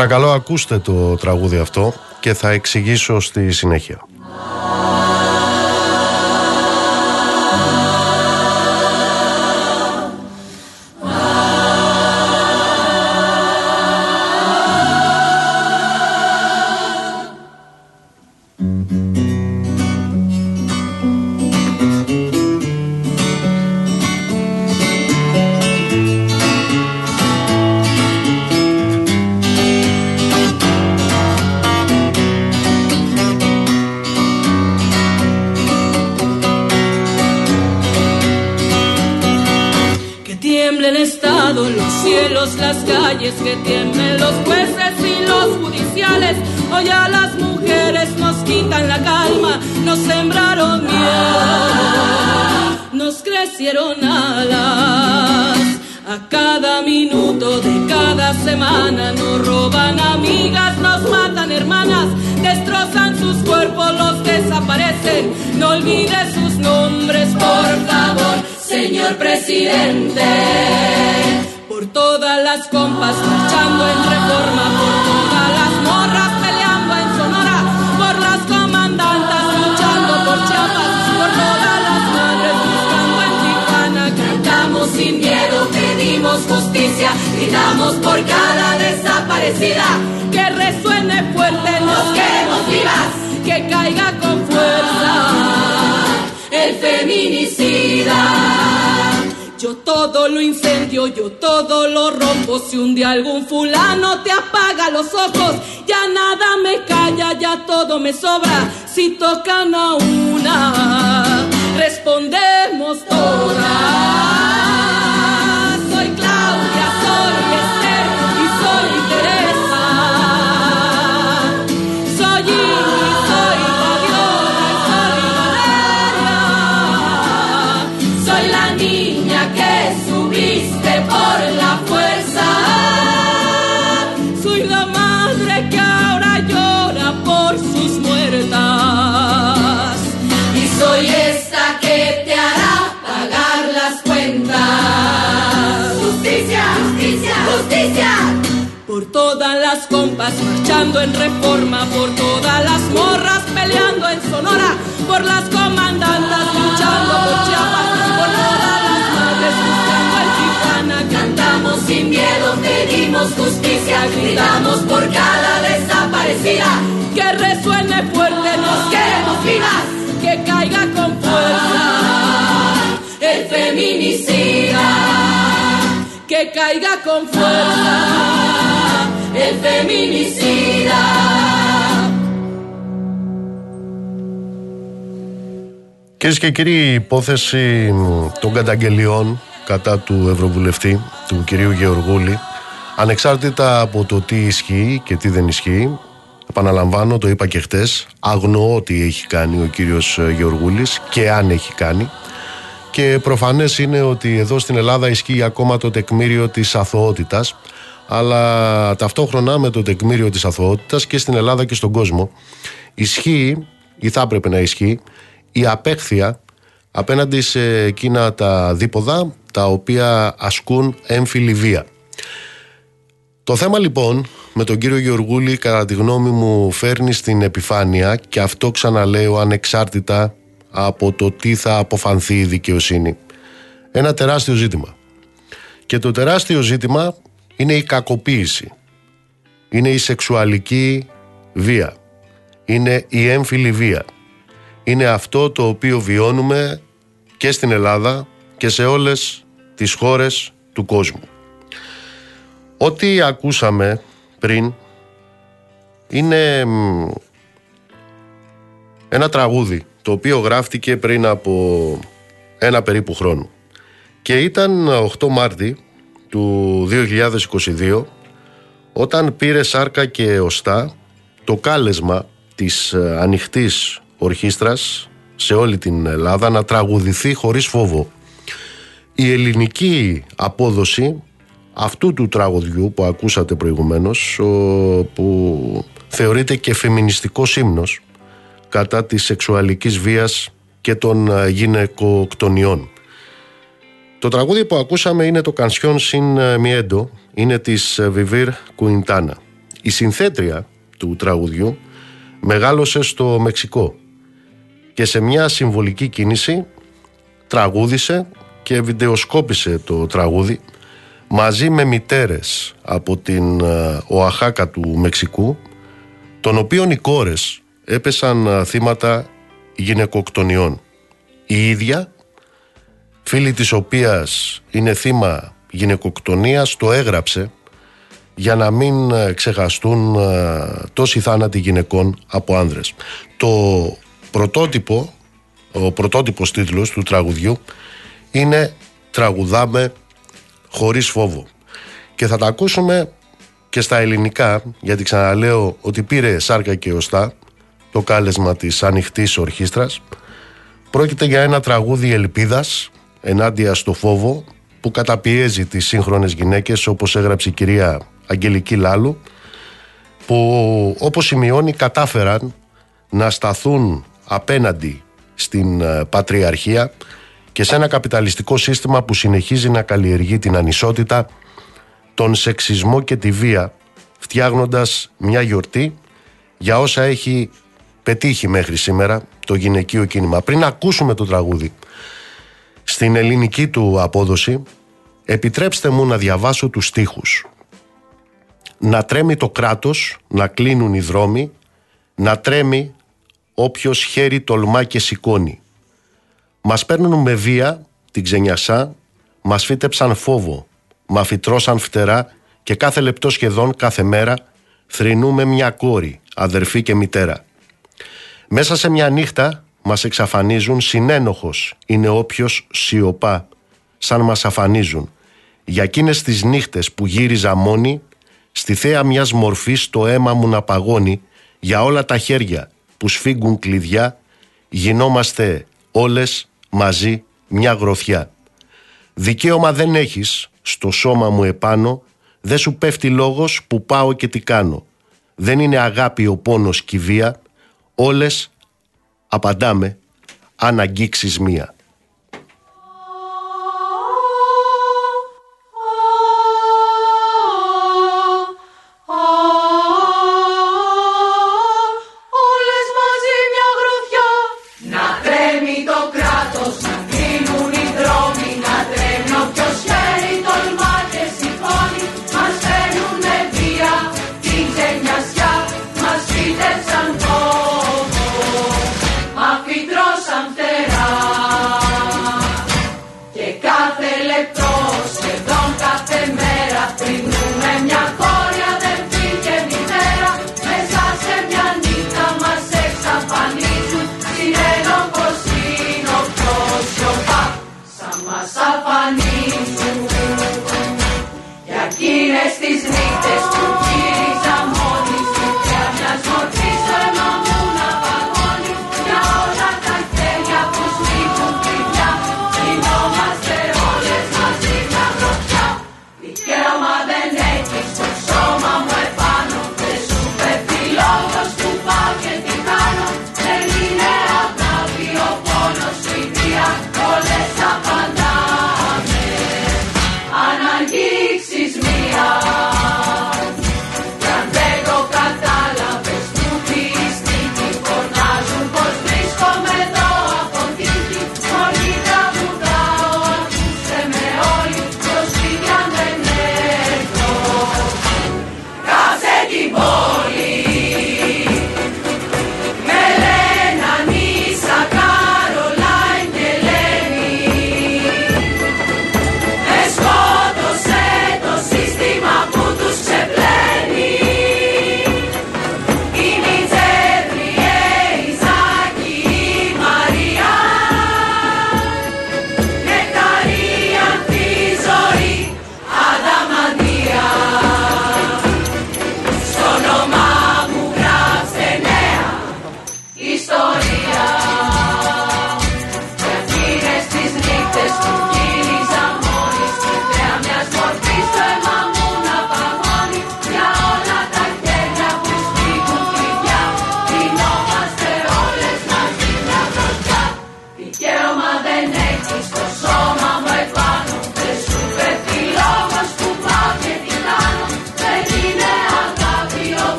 Παρακαλώ ακούστε το τραγούδι αυτό και θα εξηγήσω στη συνέχεια. Marchando en reforma, por todas las morras peleando en Sonora, por las comandantas luchando por Chiapas, por todas las madres buscando Tijuana. Cantamos sin miedo, pedimos justicia, gritamos por cada desaparecida. Que resuene fuerte, nos queremos vivas, que caiga con fuerza el feminicida, que caiga con fuerza el feminicida. Κυρίες και κύριοι, η υπόθεση των καταγγελιών κατά του Ευρωβουλευτή, του κυρίου Γεωργούλη, ανεξάρτητα από το τι ισχύει και τι δεν ισχύει, επαναλαμβάνω, το είπα και χτες, αγνοώ τι έχει κάνει ο κύριος Γεωργούλης και αν έχει κάνει, και προφανές είναι ότι εδώ στην Ελλάδα ισχύει ακόμα το τεκμήριο της αθωότητας αλλά ταυτόχρονα με το τεκμήριο της αθωότητας και στην Ελλάδα και στον κόσμο ισχύει ή θα έπρεπε να ισχύει η απέχθεια απέναντι σε εκείνα τα δίποδα τα οποία ασκούν έμφυλη βία. Το θέμα λοιπόν με τον κύριο Γεωργούλη κατά τη γνώμη μου φέρνει στην επιφάνεια και αυτό ξαναλέω ανεξάρτητα από το τι θα αποφανθεί η δικαιοσύνη. Ένα τεράστιο ζήτημα. Και το τεράστιο ζήτημα είναι η κακοποίηση. Είναι η σεξουαλική βία. Είναι η έμφυλη βία. Είναι αυτό το οποίο βιώνουμε και στην Ελλάδα και σε όλες τις χώρες του κόσμου. Ό,τι ακούσαμε πριν είναι ένα τραγούδι το οποίο γράφτηκε πριν από ένα περίπου χρόνο και ήταν 8 Μάρτη του 2022 όταν πήρε σάρκα και οστά το κάλεσμα της ε, ανοιχτής ορχήστρας σε όλη την Ελλάδα να τραγουδηθεί χωρίς φόβο. Η ελληνική απόδοση αυτού του τραγουδιού που ακούσατε προηγουμένως που θεωρείται και φεμινιστικός ύμνος κατά της σεξουαλικής βίας και των ε, γυναικοκτονιών. Το τραγούδι που ακούσαμε είναι το Κανσιόν Συν Μιέντο, είναι της Βιβίρ Κουιντάνα. Η συνθέτρια του τραγουδιού μεγάλωσε στο Μεξικό και σε μια συμβολική κίνηση τραγούδισε και βιντεοσκόπησε το τραγούδι μαζί με μητέρες από την ε, Οαχάκα του Μεξικού των οποίων οι κόρες έπεσαν ε, θύματα γυναικοκτονιών. Η ίδια, φίλη της οποίας είναι θύμα γυναικοκτονίας, το έγραψε για να μην ε, ξεχαστούν τόσοι θάνατοι γυναικών από άνδρες. Το πρωτότυπο, ο πρωτότυπος τίτλος του τραγουδιού είναι «Τραγουδάμε χωρίς φόβο». Και θα τα ακούσουμε και στα ελληνικά, γιατί ξαναλέω ότι πήρε σάρκα και οστά το κάλεσμα της ανοιχτής ορχήστρας. Πρόκειται για ένα τραγούδι ελπίδας ενάντια στο φόβο που καταπιέζει τις σύγχρονες γυναίκες όπως έγραψε η κυρία Αγγελική Λάλου που όπως σημειώνει κατάφεραν να σταθούν απέναντι στην ε, πατριαρχία και σε ένα καπιταλιστικό σύστημα που συνεχίζει να καλλιεργεί την ανισότητα, τον σεξισμό και τη βία, φτιάχνοντας μια γιορτή για όσα έχει πετύχει μέχρι σήμερα το γυναικείο κίνημα. Πριν ακούσουμε το τραγούδι στην ελληνική του απόδοση, επιτρέψτε μου να διαβάσω τους στίχους. Να τρέμει το κράτος, να κλείνουν οι δρόμοι, να τρέμει όποιος χέρι τολμά και σηκώνει. Μας παίρνουν με βία την ξενιασά, μας φύτεψαν φόβο, μα φυτρώσαν φτερά και κάθε λεπτό σχεδόν κάθε μέρα θρυνούμε μια κόρη, αδερφή και μητέρα. Μέσα σε μια νύχτα μας εξαφανίζουν συνένοχος είναι όποιος σιωπά, σαν μας αφανίζουν. Για εκείνες τις νύχτες που γύριζα μόνη, στη θέα μιας μορφής το αίμα μου να παγώνει, για όλα τα χέρια που σφίγγουν κλειδιά, γινόμαστε όλες μαζί μια γροθιά. Δικαίωμα δεν έχεις στο σώμα μου επάνω, δεν σου πέφτει λόγος που πάω και τι κάνω. Δεν είναι αγάπη ο πόνος και η βία, όλες απαντάμε αν αγγίξεις μία.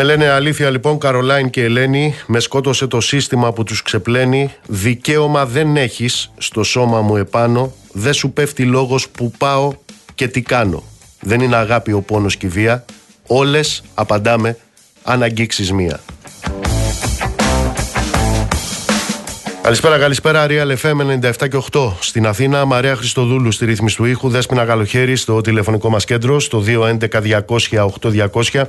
Με λένε αλήθεια λοιπόν Καρολάιν και Ελένη Με σκότωσε το σύστημα που τους ξεπλένει Δικαίωμα δεν έχεις στο σώμα μου επάνω Δεν σου πέφτει λόγος που πάω και τι κάνω Δεν είναι αγάπη ο πόνος και η βία Όλες απαντάμε αν αγγίξεις μία Καλησπέρα, καλησπέρα. Real FM 97 και 8 στην Αθήνα. Μαρία Χριστοδούλου στη ρύθμιση του ήχου. Δέσπινα Καλοχέρη στο τηλεφωνικό μας κέντρο στο 211-200-8200.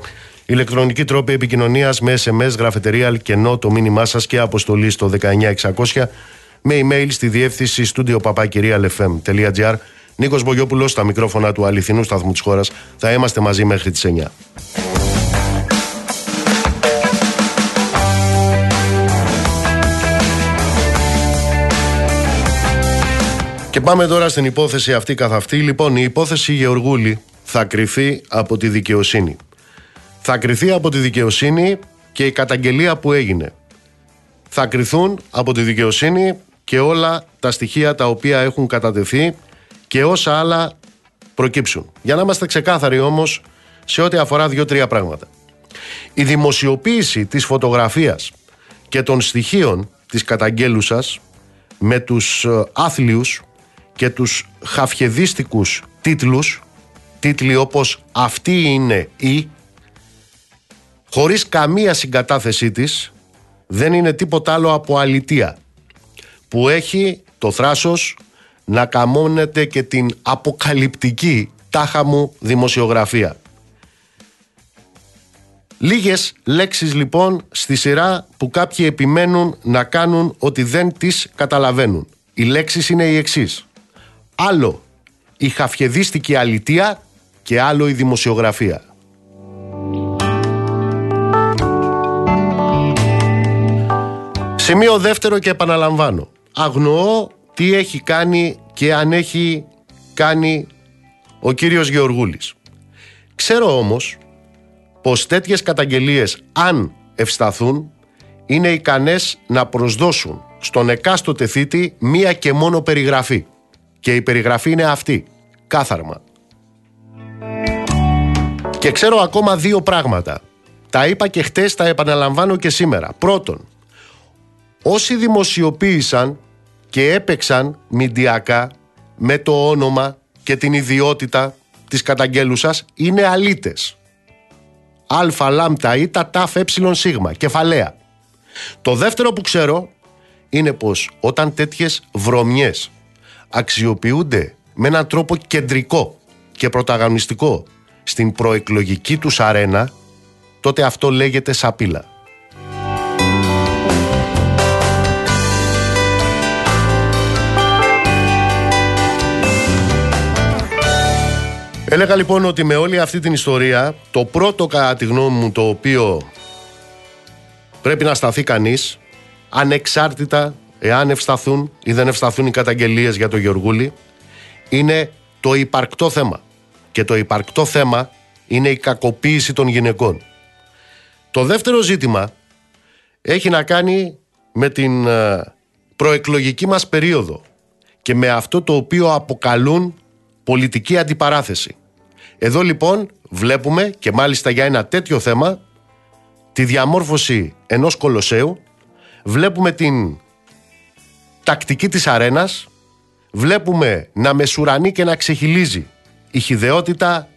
Ηλεκτρονική τρόπη επικοινωνίας με SMS, γραφετερία, κενό το μήνυμά σας και αποστολή στο 19600. Με email στη διεύθυνση στούντιο παπάκυριαλfm.gr. Νίκος Μπογιόπουλος στα μικρόφωνα του αληθινού σταθμού της χώρας. Θα είμαστε μαζί μέχρι τις 9. Και πάμε τώρα στην υπόθεση αυτή καθ' αυτή. Λοιπόν, η υπόθεση Γεωργούλη θα κρυθεί από τη δικαιοσύνη. Θα κρυθεί από τη δικαιοσύνη και η καταγγελία που έγινε. Θα κρυθούν από τη δικαιοσύνη και όλα τα στοιχεία τα οποία έχουν κατατεθεί και όσα άλλα προκύψουν. Για να είμαστε ξεκάθαροι όμως σε ό,τι αφορά δύο-τρία πράγματα. Η δημοσιοποίηση της φωτογραφίας και των στοιχείων της καταγγέλουσας με τους ε, άθλιους και τους χαφιεδίστικους τίτλους, τίτλοι όπως «Αυτή είναι η», χωρίς καμία συγκατάθεσή της, δεν είναι τίποτα άλλο από αλητία, που έχει το θράσος να καμώνεται και την αποκαλυπτική τάχα μου δημοσιογραφία. Λίγες λέξεις λοιπόν στη σειρά που κάποιοι επιμένουν να κάνουν ότι δεν τις καταλαβαίνουν. Οι λέξεις είναι οι εξής. Άλλο η χαφιεδίστικη αλητεία και άλλο η δημοσιογραφία. Σημείο δεύτερο και επαναλαμβάνω. Αγνοώ τι έχει κάνει και αν έχει κάνει ο κύριος Γεωργούλης. Ξέρω όμως πως τέτοιες καταγγελίες αν ευσταθούν είναι ικανές να προσδώσουν στον εκάστοτε θήτη μία και μόνο περιγραφή. Και η περιγραφή είναι αυτή. Κάθαρμα. Και ξέρω ακόμα δύο πράγματα. Τα είπα και χτες, τα επαναλαμβάνω και σήμερα. Πρώτον, όσοι δημοσιοποίησαν και έπαιξαν μηντιακά με το όνομα και την ιδιότητα της καταγγέλουσας είναι αλήτες. Α, λάμτα, ήτα, ταφ, ε, σίγμα, κεφαλαία. Το δεύτερο που ξέρω είναι πως όταν τέτοιες βρωμιές αξιοποιούνται με έναν τρόπο κεντρικό και πρωταγωνιστικό στην προεκλογική τους αρένα, τότε αυτό λέγεται σαπίλα. Έλεγα λοιπόν ότι με όλη αυτή την ιστορία το πρώτο κατά τη γνώμη μου το οποίο πρέπει να σταθεί κανείς ανεξάρτητα εάν ευσταθούν ή δεν ευσταθούν οι καταγγελίες για το Γεωργούλη, είναι το υπαρκτό θέμα. Και το υπαρκτό θέμα είναι η κακοποίηση των γυναικών. Το δεύτερο ζήτημα έχει να κάνει με την ε, προεκλογική μας περίοδο και με αυτό το οποίο αποκαλούν πολιτική αντιπαράθεση. Εδώ λοιπόν βλέπουμε και μάλιστα για ένα τέτοιο θέμα τη διαμόρφωση ενός κολοσσέου, βλέπουμε την τακτική της αρένας βλέπουμε να μεσουρανεί και να ξεχυλίζει η χιδεότητα,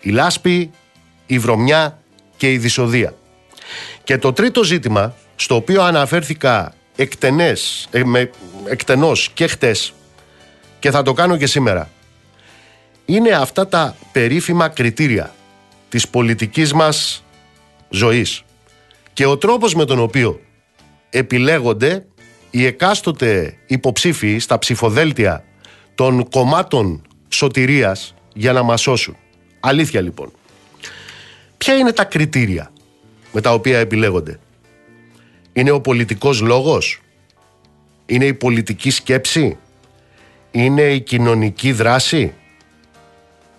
η λάσπη, η βρωμιά και η δυσοδεία. Και το τρίτο ζήτημα, στο οποίο αναφέρθηκα εκτενές, ε, με, εκτενώς και χτες και θα το κάνω και σήμερα, είναι αυτά τα περίφημα κριτήρια της πολιτικής μας ζωής και ο τρόπος με τον οποίο επιλέγονται οι εκάστοτε υποψήφοι στα ψηφοδέλτια των κομμάτων σωτηρίας για να μας σώσουν. Αλήθεια λοιπόν. Ποια είναι τα κριτήρια με τα οποία επιλέγονται; Είναι ο πολιτικός λόγος; Είναι η πολιτική σκέψη; Είναι η κοινωνική δράση;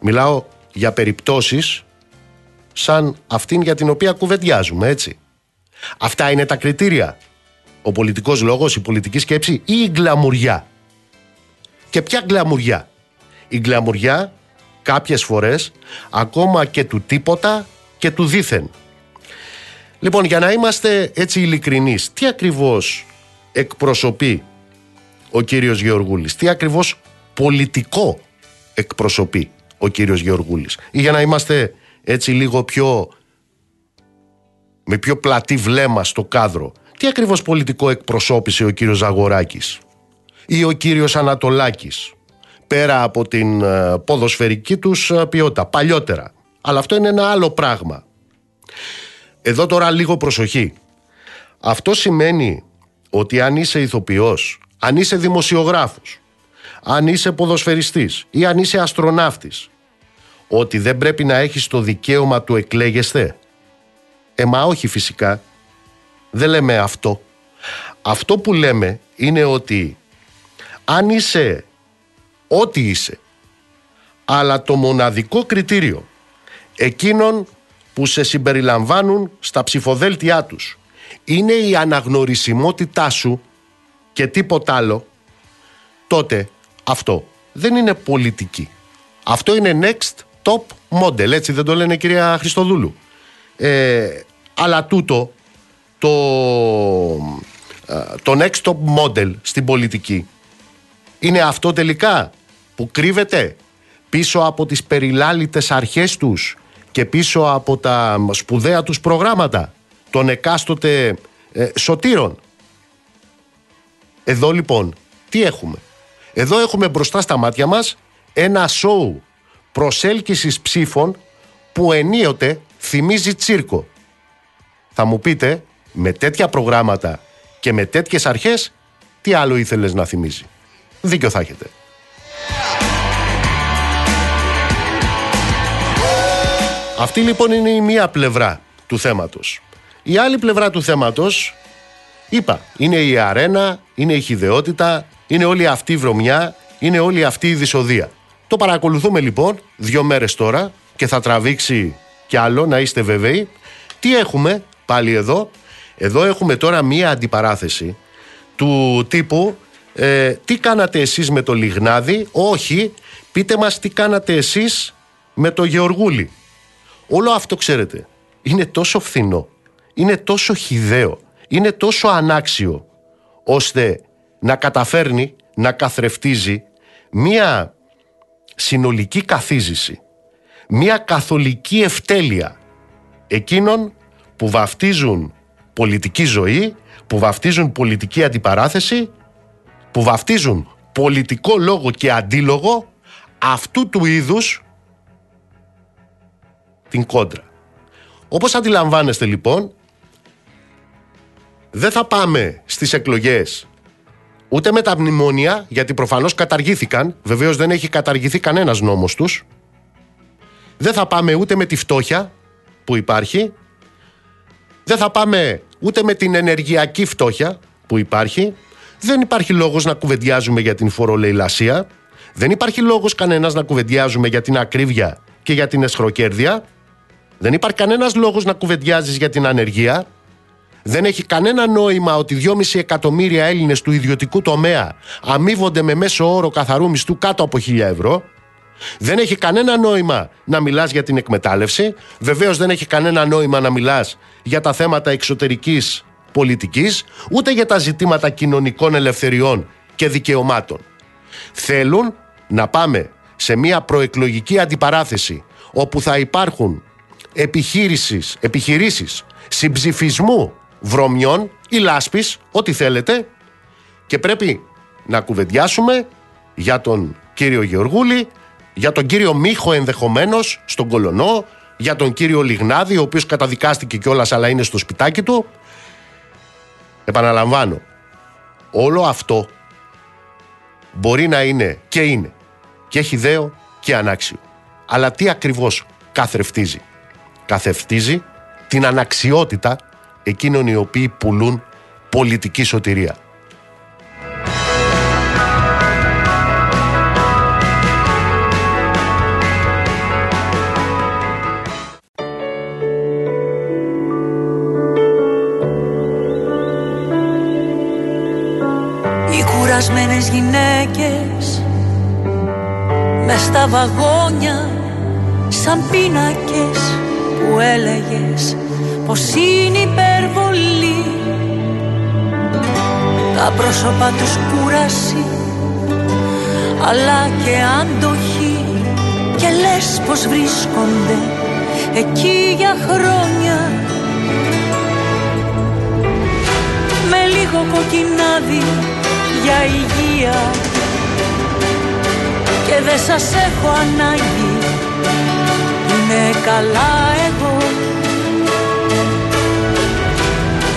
Μιλάω για περιπτώσεις σαν αυτήν για την οποία κουβεντιάζουμε έτσι. Αυτά είναι τα κριτήρια ο πολιτικός λόγος, η πολιτική σκέψη ή η γκλαμουριά. Και ποια γκλαμουριά; Η γκλαμουριά κάποιες φορές ακόμα και του τίποτα και του δίθεν. Λοιπόν, για να είμαστε έτσι ειλικρινείς, τι ακριβώς εκπροσωπεί ο κύριος Γεωργούλης, τι ακριβώς πολιτικό εκπροσωπεί; Ο κύριος Γεωργούλης. Ή για να είμαστε έτσι λίγο πιο με πιο πλατή βλέμμα στο κάδρο. Τι ακριβώς πολιτικό εκπροσώπησε ο κύριος Ζαγοράκης ή ο κύριος Ανατολάκης πέρα από την ε, ποδοσφαιρική τους ε, ποιότητα, παλιότερα. Αλλά αυτό είναι ένα άλλο πράγμα. Εδώ τώρα λίγο προσοχή. Αυτό σημαίνει ότι αν είσαι ηθοποιός, αν είσαι δημοσιογράφος, αν είσαι ποδοσφαιριστής ή αν είσαι αστροναύτης, ότι δεν πρέπει να έχεις το δικαίωμα του εκλέγεσθε. Ε, μα όχι φυσικά. Δεν λέμε αυτό. Αυτό που λέμε είναι ότι αν είσαι ό,τι είσαι, αλλά το μοναδικό κριτήριο εκείνων που σε συμπεριλαμβάνουν στα ψηφοδέλτιά τους είναι η αναγνωρισιμότητά σου και τίποτα άλλο, τότε αυτό δεν είναι πολιτική. Αυτό είναι next top model, έτσι δεν το λένε κυρία Χριστοδούλου. Ε, αλλά τούτο το, ε, το next top model στην πολιτική είναι αυτό τελικά που κρύβεται πίσω από τις περιλάλητες αρχές τους και πίσω από τα σπουδαία τους προγράμματα των εκάστοτε ε, σωτήρων. Εδώ λοιπόν τι έχουμε; Εδώ έχουμε μπροστά στα μάτια μας ένα σοου προσέλκυσης ψήφων που ενίοτε θυμίζει τσίρκο. Θα μου πείτε, με τέτοια προγράμματα και με τέτοιες αρχές, τι άλλο ήθελες να θυμίζει. Δίκιο θα έχετε. Αυτή λοιπόν είναι η μία πλευρά του θέματος. Η άλλη πλευρά του θέματος, είπα, είναι η αρένα, είναι η χιδεότητα, είναι όλη αυτή η βρωμιά, είναι όλη αυτή η δυσοδεία. Το παρακολουθούμε λοιπόν δύο μέρες τώρα και θα τραβήξει κι άλλο, να είστε βέβαιοι. Τι έχουμε πάλι εδώ; Εδώ έχουμε τώρα μία αντιπαράθεση του τύπου ε, τι κάνατε εσείς με το Λιγνάδι, όχι, πείτε μας τι κάνατε εσείς με το Γεωργούλη. Όλο αυτό ξέρετε, είναι τόσο φθηνό, είναι τόσο χιδαίο, είναι τόσο ανάξιο, ώστε να καταφέρνει να καθρεφτίζει μία συνολική καθίζηση, μία καθολική ευτέλεια εκείνων που βαφτίζουν πολιτική ζωή, που βαφτίζουν πολιτική αντιπαράθεση, που βαφτίζουν πολιτικό λόγο και αντίλογο αυτού του είδους την κόντρα. Όπως αντιλαμβάνεστε λοιπόν, δεν θα πάμε στις εκλογές ούτε με τα μνημόνια, γιατί προφανώς καταργήθηκαν, βεβαίως δεν έχει καταργηθεί κανένας νόμος τους, δεν θα πάμε ούτε με τη φτώχεια που υπάρχει, δεν θα πάμε ούτε με την ενεργειακή φτώχεια που υπάρχει, δεν υπάρχει λόγος να κουβεντιάζουμε για την φορολεηλασία, δεν υπάρχει λόγος κανένας να κουβεντιάζουμε για την ακρίβεια και για την εσχροκέρδεια, δεν υπάρχει κανένας λόγος να κουβεντιάζεις για την ανεργία. Δεν έχει κανένα νόημα ότι 2,5 εκατομμύρια Έλληνες του ιδιωτικού τομέα αμείβονται με μέσο όρο καθαρού μισθού κάτω από 1000 ευρώ. Δεν έχει κανένα νόημα να μιλάς για την εκμετάλλευση. Βεβαίως δεν έχει κανένα νόημα να μιλάς για τα θέματα εξωτερικής πολιτικής, ούτε για τα ζητήματα κοινωνικών ελευθεριών και δικαιωμάτων. Θέλουν να πάμε σε μια προεκλογική αντιπαράθεση όπου θα υπάρχουν επιχείρησης, επιχειρήσεις συμψηφισμού βρωμιών ή λάσπης, ό,τι θέλετε και πρέπει να κουβεντιάσουμε για τον κύριο Γεωργούλη, για τον κύριο Μίχο ενδεχομένως στον Κολονό, για τον κύριο Λιγνάδη, ο οποίος καταδικάστηκε κιόλας αλλά είναι στο σπιτάκι του. Επαναλαμβάνω, όλο αυτό μπορεί να είναι και είναι και έχει δέο και ανάξιο. Αλλά τι ακριβώς καθρεφτίζει; Καθευτίζει την αναξιότητα εκείνων οι οποίοι πουλούν πολιτική σωτηρία. Οι κουρασμένες γυναίκες με στα βαγόνια σαν πίνακες που έλεγες πως είναι υπερβολή. Τα πρόσωπα τους κούραση αλλά και αντοχή. Και λες πως βρίσκονται εκεί για χρόνια. Με λίγο κοκκινάδι για υγεία. Και δεν σας έχω ανάγκη. Είναι καλά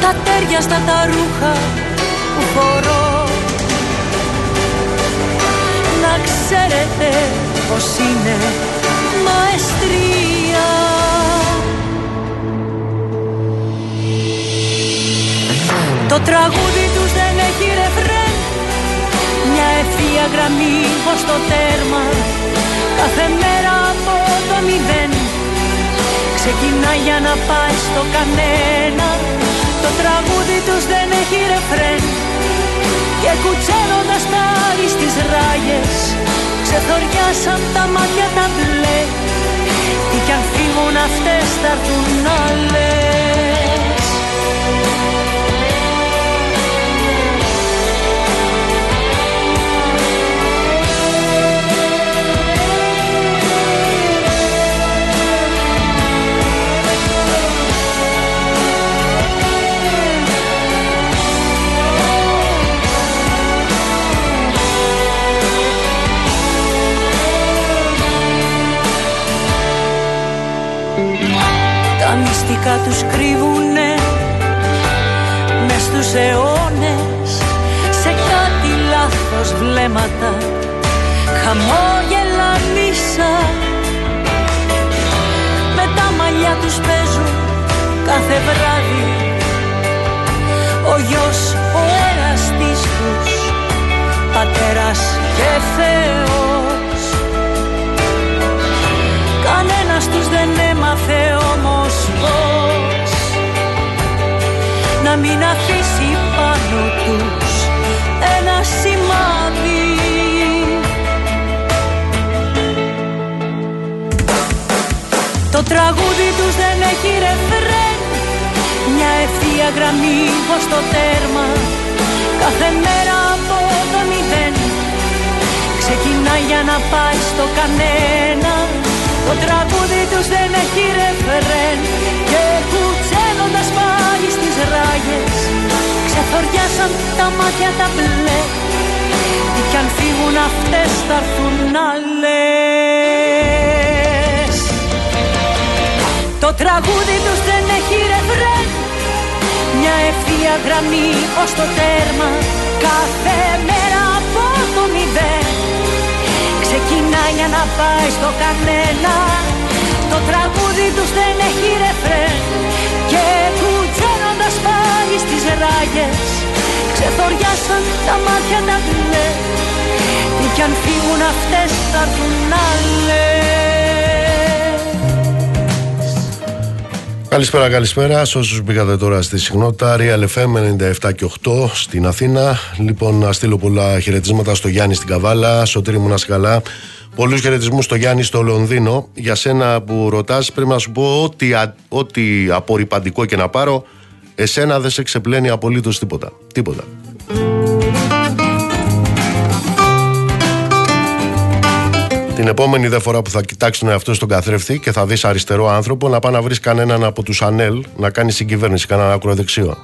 τα τέρια στα τα ρούχα που φορώ. Να ξέρετε πως είναι μαεστρία. Το τραγούδι τους δεν έχει ρεφρέν Μια ευθεία γραμμή ως το τέρμα. Κάθε μέρα από το μηδέν Ξεκινά για να πάει στο κανένα Το τραγούδι τους δεν έχει ρεφρέν. Και κουτσένοντας πάλι στις ράγες Ξεθοριάσαν τα μάτια τα μπλε. Τι κι αν φύγουν αυτές θα έρθουν ευθεία γραμμή ως το τέρμα Κάθε μέρα από το μηδέν Ξεκινά για να πάει στο κανένα. Το τραγούδι τους δεν έχει ρεφρέν Και κουτσένοντας πάλι στις ράγες Ξεθοριάσαν τα μάτια τα μπλε. Τι κι αν φύγουν αυτές θα έρθουν άλλες. Το τραγούδι τους δεν έχει ρεφρέν Μια ευθεία γραμμή ως το τέρμα. Κάθε μέρα από το μηδέν Ξεκινάει για να πάει στο κανένα. Το τραγούδι τους δεν έχει ρεφρέν Και κουτσένοντας πάλι στις ράγες. Ξεθοριάσαν τα μάτια τα μπλε Τι κι αν φύγουν αυτές θα έρθουν άλλες Καλησπέρα, καλησπέρα σε όσους μπήκατε τώρα στη συχνότητα. Real FM 97 και 8 στην Αθήνα. Λοιπόν, να στείλω πολλά χαιρετίσματα στο Γιάννη στην Καβάλα. Σωτήρι μου να καλά. Πολλούς χαιρετισμούς στο Γιάννη στο Λονδίνο. Για σένα που ρωτάς, πρέπει να σου πω ότι ό,τι απορριπαντικό και να πάρω, εσένα δεν σε ξεπλένει απολύτως τίποτα. Τίποτα. Την επόμενη δε φορά που θα κοιτάξει τον εαυτό στον καθρέφτη και θα δεις αριστερό άνθρωπο, να πάει να βρεις κανέναν από τους Ανέλ να κάνει συγκυβέρνηση, κανέναν ακροδεξιό.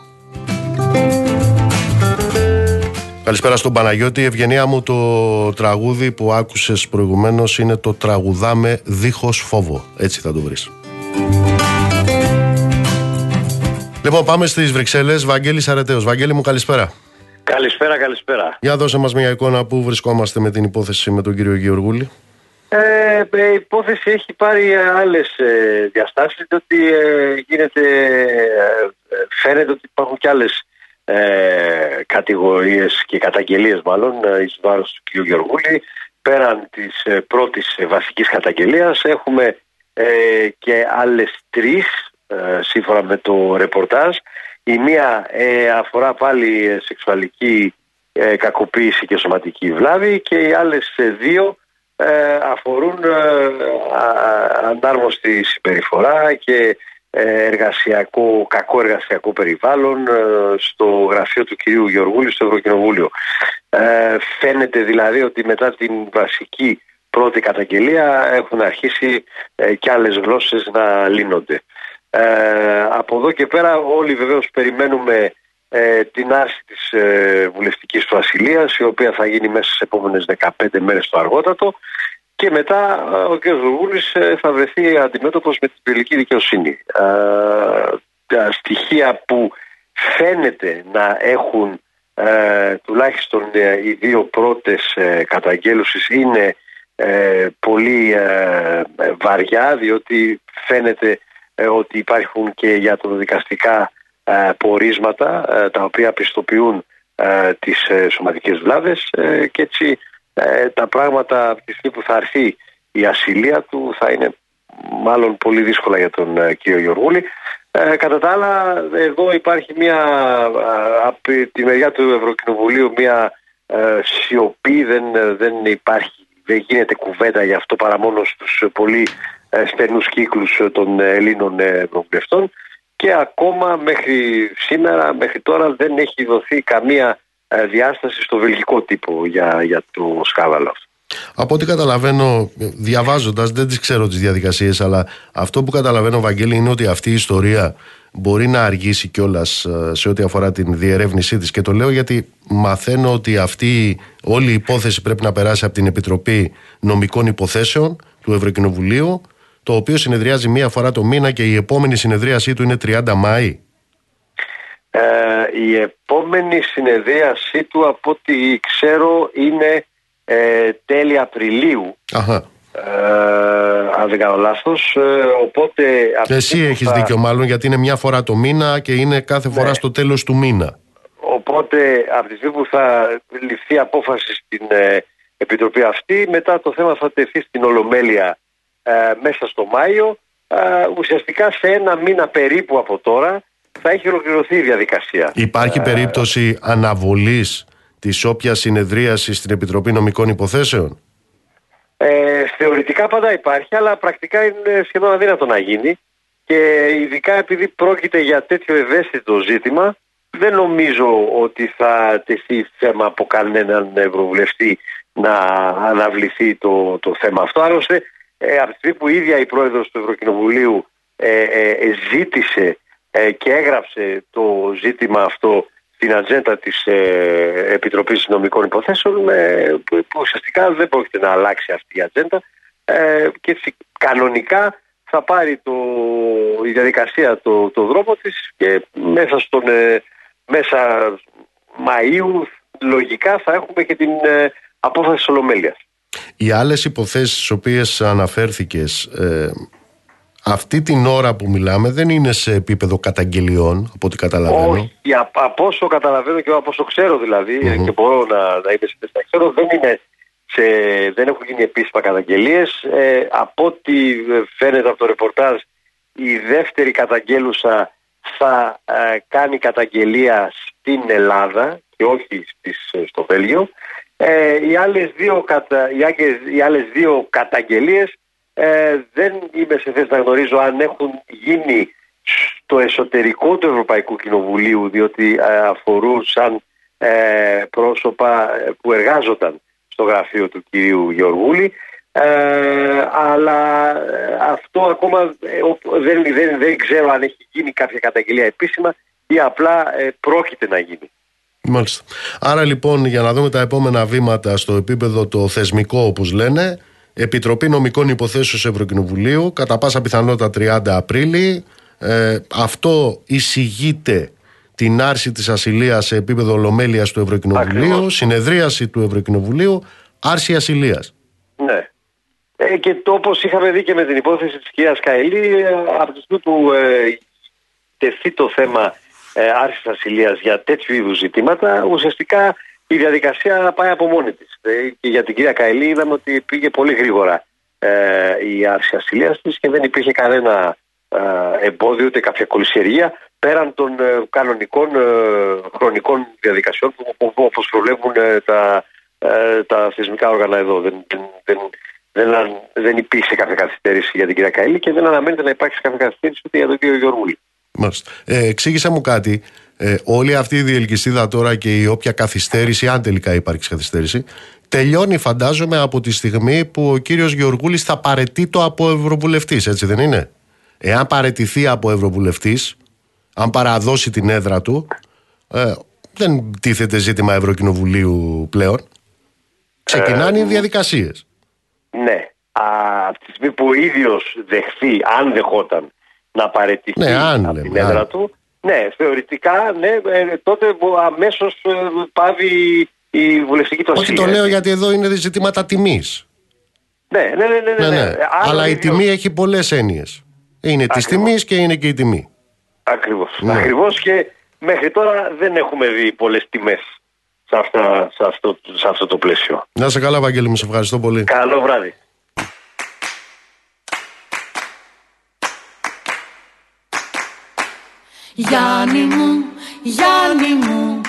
Καλησπέρα στον Παναγιώτη. Ευγενία μου το τραγούδι που άκουσες προηγουμένως είναι το «Τραγουδάμε δίχως φόβο». Έτσι θα το βρεις. Λοιπόν, πάμε στις Βρυξέλλες. Βαγγέλης Αρετέος. Βαγγέλη μου, καλησπέρα. Καλησπέρα, καλησπέρα. Για δώσε μας μια εικόνα που βρισκόμαστε με την υπόθεση με τον κύριο Γεωργούλη. Ε, η υπόθεση έχει πάρει άλλες ε, διαστάσεις διότι ε, γίνεται, ε, φαίνεται ότι υπάρχουν και άλλες ε, κατηγορίες και καταγγελίες μάλλον εις βάρος του κ. Γεωργούλη πέραν της ε, πρώτης βασικής καταγγελίας έχουμε και άλλες τρεις σύμφωνα με το ρεπορτάζ η μία αφορά πάλι σεξουαλική κακοποίηση και σωματική βλάβη και οι άλλες δύο ε, αφορούν ε, ανάρμοστη συμπεριφορά και ε, εργασιακό, κακό εργασιακό περιβάλλον στο γραφείο του κυρίου Γεωργούλη στο Ευρωκοινοβούλιο. Φαίνεται δηλαδή ότι μετά την βασική πρώτη καταγγελία έχουν αρχίσει και άλλες γλώσσες να λύνονται. Από εδώ και πέρα όλοι βεβαίως περιμένουμε ε, την άρση της ε, βουλευτικής του ασυλίας η οποία θα γίνει μέσα στις επόμενες 15 μέρες το αργότατο και μετά ε, ο κ. Ζουργούλης ε, θα βρεθεί αντιμέτωπος με την πυρηλική δικαιοσύνη. τα στοιχεία που φαίνεται να έχουν τουλάχιστον οι δύο πρώτες ε, καταγγέλουσεις είναι πολύ βαριά διότι φαίνεται ότι υπάρχουν και για το δικαστικά ε, πορίσματα ε, τα οποία πιστοποιούν ε, τις σωματικές βλάβες και έτσι τα πράγματα από τη στιγμή που θα έρθει η ασυλία του θα είναι μάλλον πολύ δύσκολα για τον κύριο Γιωργούλη. κατά τα άλλα εδώ υπάρχει μια από τη μεριά του Ευρωκοινοβουλίου μια σιωπή δεν, δεν υπάρχει δεν γίνεται κουβέντα για αυτό παρά μόνο στους πολύ στενούς κύκλους των Ελλήνων Ευρωβουλευτών και ακόμα μέχρι σήμερα, μέχρι τώρα δεν έχει δοθεί καμία ε, διάσταση στο βελγικό τύπο για, για το σκάβαλο αυτό. Από ό,τι καταλαβαίνω, διαβάζοντας, δεν τις ξέρω τις διαδικασίες, αλλά αυτό που καταλαβαίνω, Βαγγέλη, είναι ότι αυτή η ιστορία μπορεί να αργήσει κιόλας ε, σε ό,τι αφορά την διερεύνησή της. Και το λέω γιατί μαθαίνω ότι αυτή όλη η υπόθεση πρέπει να περάσει από την Επιτροπή Νομικών Υποθέσεων του Ευρωκοινοβουλίου το οποίο συνεδριάζει μία φορά το μήνα και η επόμενη συνεδρίασή του είναι 30 Μάη. Ε, η επόμενη συνεδρίασή του από ό,τι ξέρω είναι ε, τέλη Απριλίου. Αχα. Ε, αν δεν κάνω λάθος. Ε, οπότε... Εσύ έχεις θα... δίκιο μάλλον γιατί είναι μια φορά το μήνα και είναι κάθε φορά ναι. στο τέλος του μήνα. Οπότε από τη στιγμή που θα ληφθεί απόφαση στην ε, Επιτροπή αυτή μετά το θέμα θα τεθεί στην Ολομέλεια ε, μέσα στο Μάιο ε, ουσιαστικά σε ένα μήνα περίπου από τώρα θα έχει ολοκληρωθεί η διαδικασία. Υπάρχει ε, περίπτωση αναβολής της όποιας συνεδρίασης στην Επιτροπή Νομικών Υποθέσεων; Ε, θεωρητικά πάντα υπάρχει, αλλά πρακτικά είναι σχεδόν αδύνατο να γίνει και ειδικά επειδή πρόκειται για τέτοιο ευαίσθητο ζήτημα δεν νομίζω ότι θα τεθεί θέμα από κανέναν ευρωβουλευτή να αναβληθεί το, το θέμα αυτό. Άλλωστε ε, από τη στιγμή που η ίδια η πρόεδρος του Ευρωκοινοβουλίου ε, ε, ε ζήτησε ε, και έγραψε το ζήτημα αυτό στην ατζέντα της Επιτροπής Νομικών Υποθέσεων που, ουσιαστικά δεν πρόκειται να αλλάξει αυτή η ατζέντα και κανονικά θα πάρει το, η διαδικασία το, το δρόμο της και μέσα στον μέσα Μαΐου λογικά θα έχουμε και την απόφαση της Ολομέλειας. Οι άλλες υποθέσεις στις οποίες αναφέρθηκες ε, αυτή την ώρα που μιλάμε δεν είναι σε επίπεδο καταγγελιών από ό,τι καταλαβαίνω. Όχι, από όσο καταλαβαίνω και από όσο ξέρω δηλαδή και μπορώ να, να είμαι σε θέση ξέρω δεν είναι σε, δεν έχουν γίνει επίσημα καταγγελίες. Ε, από ό,τι φαίνεται από το ρεπορτάζ η δεύτερη καταγγέλουσα θα ε, κάνει καταγγελία στην Ελλάδα και όχι στις, στο Βέλγιο. Ε, οι, άλλες δύο κατα... οι, άλλες, δύο καταγγελίες ε, δεν είμαι σε θέση να γνωρίζω αν έχουν γίνει στο εσωτερικό του Ευρωπαϊκού Κοινοβουλίου διότι ε, αφορούσαν ε, πρόσωπα που εργάζονταν στο γραφείο του κυρίου Γεωργούλη αλλά αυτό ακόμα δεν, δεν, δεν ξέρω αν έχει γίνει κάποια καταγγελία επίσημα ή απλά πρόκειται να γίνει. Μάλιστα. Άρα λοιπόν για να δούμε τα επόμενα βήματα στο επίπεδο το θεσμικό όπως λένε Επιτροπή Νομικών Υποθέσεων Ευρωκοινοβουλίου κατά πάσα πιθανότητα 30 Απρίλη. Ε, αυτό εισηγείται την άρση της ασυλίας σε επίπεδο ολομέλειας του Ευρωκοινοβουλίου συνεδρίαση του Ευρωκοινοβουλίου άρση ασυλίας. Ναι. Ε, και το όπως είχαμε δει και με την υπόθεση της κυρίας Καηλή ε, από τη στιγμή που ε, τεθεί το θέμα ε, άρσης ασυλίας για τέτοιου είδους ζητήματα, ουσιαστικά η διαδικασία πάει από μόνη της. Ε, και για την κυρία Καηλή είδαμε ότι πήγε πολύ γρήγορα ε, η άρση ασυλίας της και δεν υπήρχε κανένα ε, εμπόδιο ούτε κάποια κολυσιεργία πέραν των ε, κανονικών χρονικών διαδικασιών που όπως προβλέπουν τα, τα θεσμικά όργανα εδώ. Δεν, δεν, δεν δεν, δεν υπήρξε κάποια καθυστέρηση για την κυρία Καήλη και δεν αναμένεται να υπάρξει κάποια καθυστέρηση ούτε για τον κύριο Γιώργουλη. Μάλιστα. Ε, εξήγησε μου κάτι. Ε, όλη αυτή η διελκυστίδα τώρα και η όποια καθυστέρηση, αν τελικά υπάρξει καθυστέρηση, τελειώνει φαντάζομαι από τη στιγμή που ο κύριος Γεωργούλης θα παρετεί από ευρωβουλευτής, έτσι δεν είναι; Εάν παρετηθεί από ευρωβουλευτής, αν παραδώσει την έδρα του, ε, δεν τίθεται ζήτημα Ευρωκοινοβουλίου πλέον. Ξεκινάνε οι διαδικασίες. Ναι. Α, από τη στιγμή που ο ίδιος δεχθεί, αν δεχόταν να παρετηθεί Ναι, αν από λέμε, την έδρα αν. του, ναι, θεωρητικά, ναι, ε, τότε αμέσως ε, πάβει η βουλευτική του Όχι, ασυλία. το λέω γιατί εδώ είναι ζητήματα τιμής. Ναι, ναι, ναι, ναι. Ναι, ναι, ναι. Ε, άρα Αλλά η είναι τιμή έχει πολλές έννοιες. Είναι της Ακριβώς. τιμής και είναι και η τιμή. Ακριβώς. Ναι. Ακριβώς και μέχρι τώρα δεν έχουμε δει πολλές τιμές σε, αυτά, σε, αυτό, σε αυτό το πλαίσιο. Να σε καλά, Βαγγέλη μου, σε ευχαριστώ πολύ. Καλό βράδυ. Γιάννη μου, Γιάννη μου,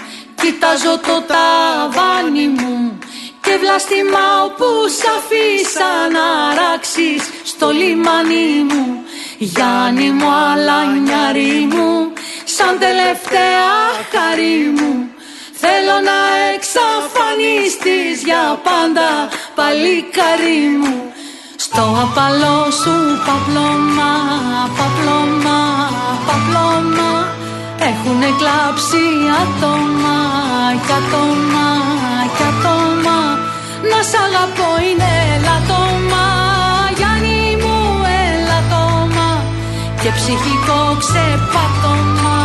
κοιτάζω το ταβάνι μου και βλαστημάω που σ' αφήσα να ράξεις στο λιμάνι μου. Γιάννη μου, αλανιάρι μου, σαν τελευταία χαρή μου. Θέλω να εξαφανιστείς για πάντα, παλικάρι μου. Στο απαλό σου παπλώμα, παπλώμα, παπλώμα Έχουνε κλάψει άτομα κι άτομα κι άτομα Να σ' αγαπώ είναι ελαττώμα Γιάννη μου ελαττώμα Και ψυχικό ξεπάτωμα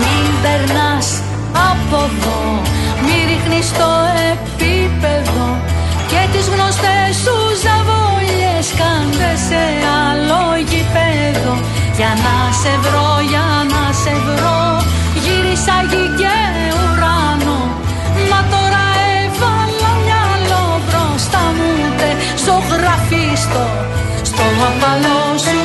Μην περνάς από εδώ Μη ρίχνεις το επίπεδο Και τις γνωστές σου ζαβόλιες Κάντε σε άλλο γηπέδο. Για να σε βρω, για να σε βρω Γύρισα γη και ουράνο. Μα τώρα έβαλα μυαλό μπροστά μου Τε ζωγραφίστο Στο απαλό σου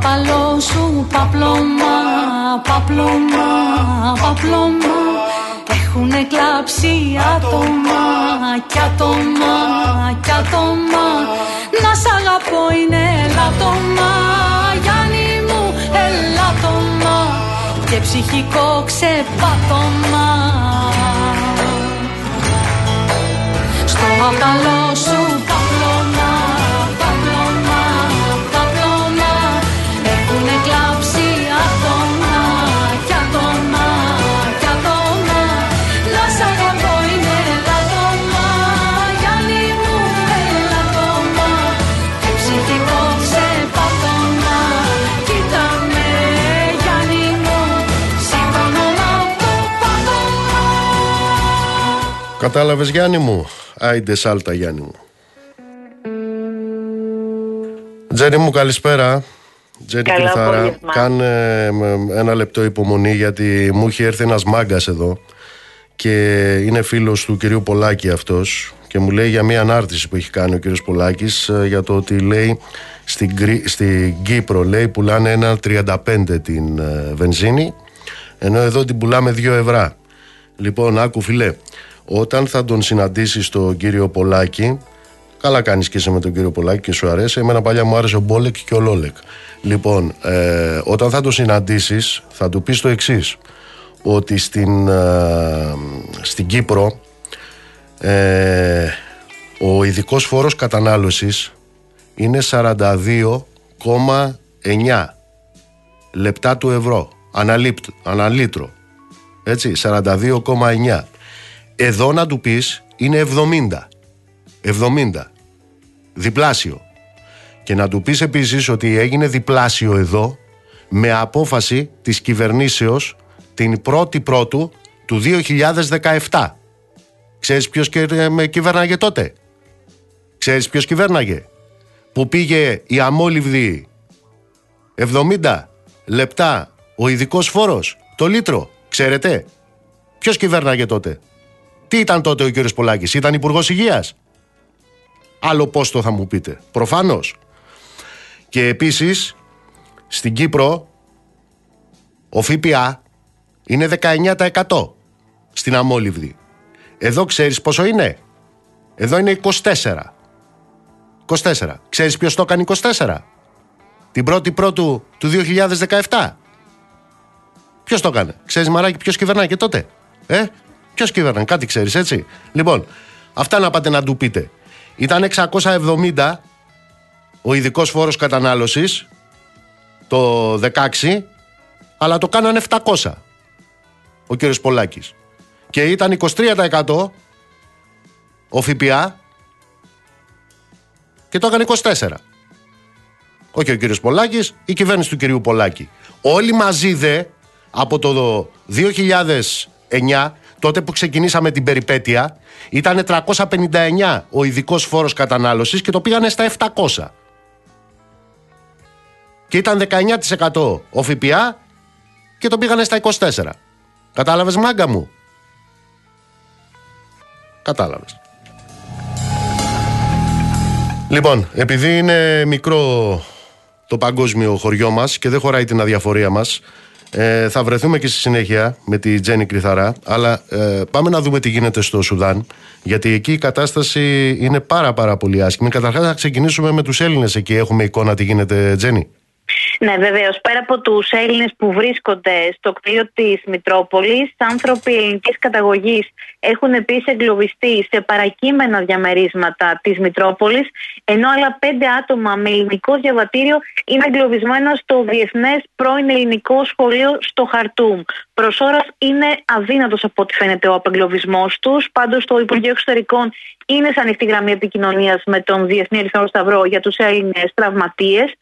Στο απαλό σου παπλώμα, παπλώμα, παπλώμα. Έχουνε κλάψει άτομα κι άτομα κι άτομα. Να σ' αγαπώ είναι ελαττώμα Γιάννη μου ελαττώμα Και ψυχικό ξεπάτωμα Στο απαλό Κατάλαβες Γιάννη μου; Άιντε σάλτα Γιάννη μου. Τζένι μου καλησπέρα. Τζένι Καλό Κρυθάρα. απόγευμα. Κάνε ε, μ, ένα λεπτό υπομονή γιατί μου έχει έρθει ένας μάγκας εδώ και είναι φίλος του κυρίου Πολάκη αυτός και μου λέει για μια ανάρτηση που έχει κάνει ο κύριος Πολάκης ε, για το ότι λέει στην, Κρή- στην Κύπρο λέει πουλάνε ένα 35 την ε, βενζίνη ενώ εδώ την πουλάμε 2 ευρώ. Λοιπόν, άκου φιλέ, όταν θα τον συναντήσεις τον κύριο Πολάκη, καλά κάνεις και είσαι με τον κύριο Πολάκη και σου αρέσει, εμένα παλιά μου άρεσε ο Μπόλεκ και ο Λόλεκ. Λοιπόν, ε, όταν θα τον συναντήσεις, θα του πεις το εξής. ότι στην, ε, στην Κύπρο ε, ο ειδικός φόρος κατανάλωσης είναι 42,9 λεπτά του ευρώ αναλύτρο. Έτσι, 42,9. Εδώ να του πεις είναι 70. 70. Διπλάσιο. Και να του πεις επίσης ότι έγινε διπλάσιο εδώ με απόφαση της κυβερνήσεως την πρώτη πρώτου του 2017. Ξέρεις ποιος με κυβέρναγε τότε; Ξέρεις ποιος κυβέρναγε; Που πήγε η αμόλυβδη 70 λεπτά ο ειδικός φόρος, το λίτρο. Ξέρετε; Ποιος κυβέρναγε τότε; Τι ήταν τότε ο κύριος Πολάκης. Ήταν υπουργός Υγείας; Άλλο πόστο θα μου πείτε. Προφανώς. Και επίσης στην Κύπρο ο ΦΠΑ είναι 19% στην αμόλυβδη. Εδώ ξέρεις πόσο είναι; Εδώ είναι 24. 24. Ξέρεις ποιος το έκανε 24. Την πρώτη πρώτου του 2017. Ποιος το έκανε; Ξέρεις μαράκι ποιος κυβερνάει και τότε; Ε, ποιος κυβερνάει. Κάτι ξέρεις έτσι. Λοιπόν, αυτά να πάτε να του πείτε. Ήταν 670 ο ειδικός φόρος κατανάλωσης το 16 αλλά το κάνανε 700 ο κύριος Πολάκης και ήταν 23% ο ΦΠΑ και το έκανε 24 όχι ο κύριος Πολάκης η κυβέρνηση του κυρίου Πολάκη όλοι μαζί δε από το 2009 τότε που ξεκινήσαμε την περιπέτεια ήταν 359 ο ειδικός φόρος κατανάλωσης και το πήγανε στα 700 και ήταν 19% ο ΦΠΑ και το πήγανε στα 24. Κατάλαβες μάγκα μου; Κατάλαβες. Λοιπόν, επειδή είναι μικρό το παγκόσμιο χωριό μας και δεν χωράει την αδιαφορία μας, ε, θα βρεθούμε και στη συνέχεια με τη Τζέννη Κρυθαρά, αλλά ε, πάμε να δούμε τι γίνεται στο Σουδάν, γιατί εκεί η κατάσταση είναι πάρα πάρα πολύ άσχημη. Καταρχάς θα ξεκινήσουμε με τους Έλληνες εκεί, έχουμε εικόνα τι γίνεται Τζέννη. Ναι, βεβαίως. Πέρα από τους Έλληνες που βρίσκονται στο κτίριο της Μητρόπολης, άνθρωποι ελληνικής καταγωγής έχουν επίσης εγκλωβιστεί σε παρακείμενα διαμερίσματα της Μητρόπολης, ενώ άλλα πέντε άτομα με ελληνικό διαβατήριο είναι εγκλωβισμένα στο Διεθνές Πρώην Ελληνικό Σχολείο στο Χαρτούμ. Προ ώρα είναι αδύνατος από ό,τι φαίνεται ο απεγκλωβισμός τους. Πάντως, το Υπουργείο Εξωτερικών είναι σε ανοιχτή γραμμή επικοινωνίας με τον Διεθνή Ερυθρό Σταυρό για τους Έλληνες τραυματίες.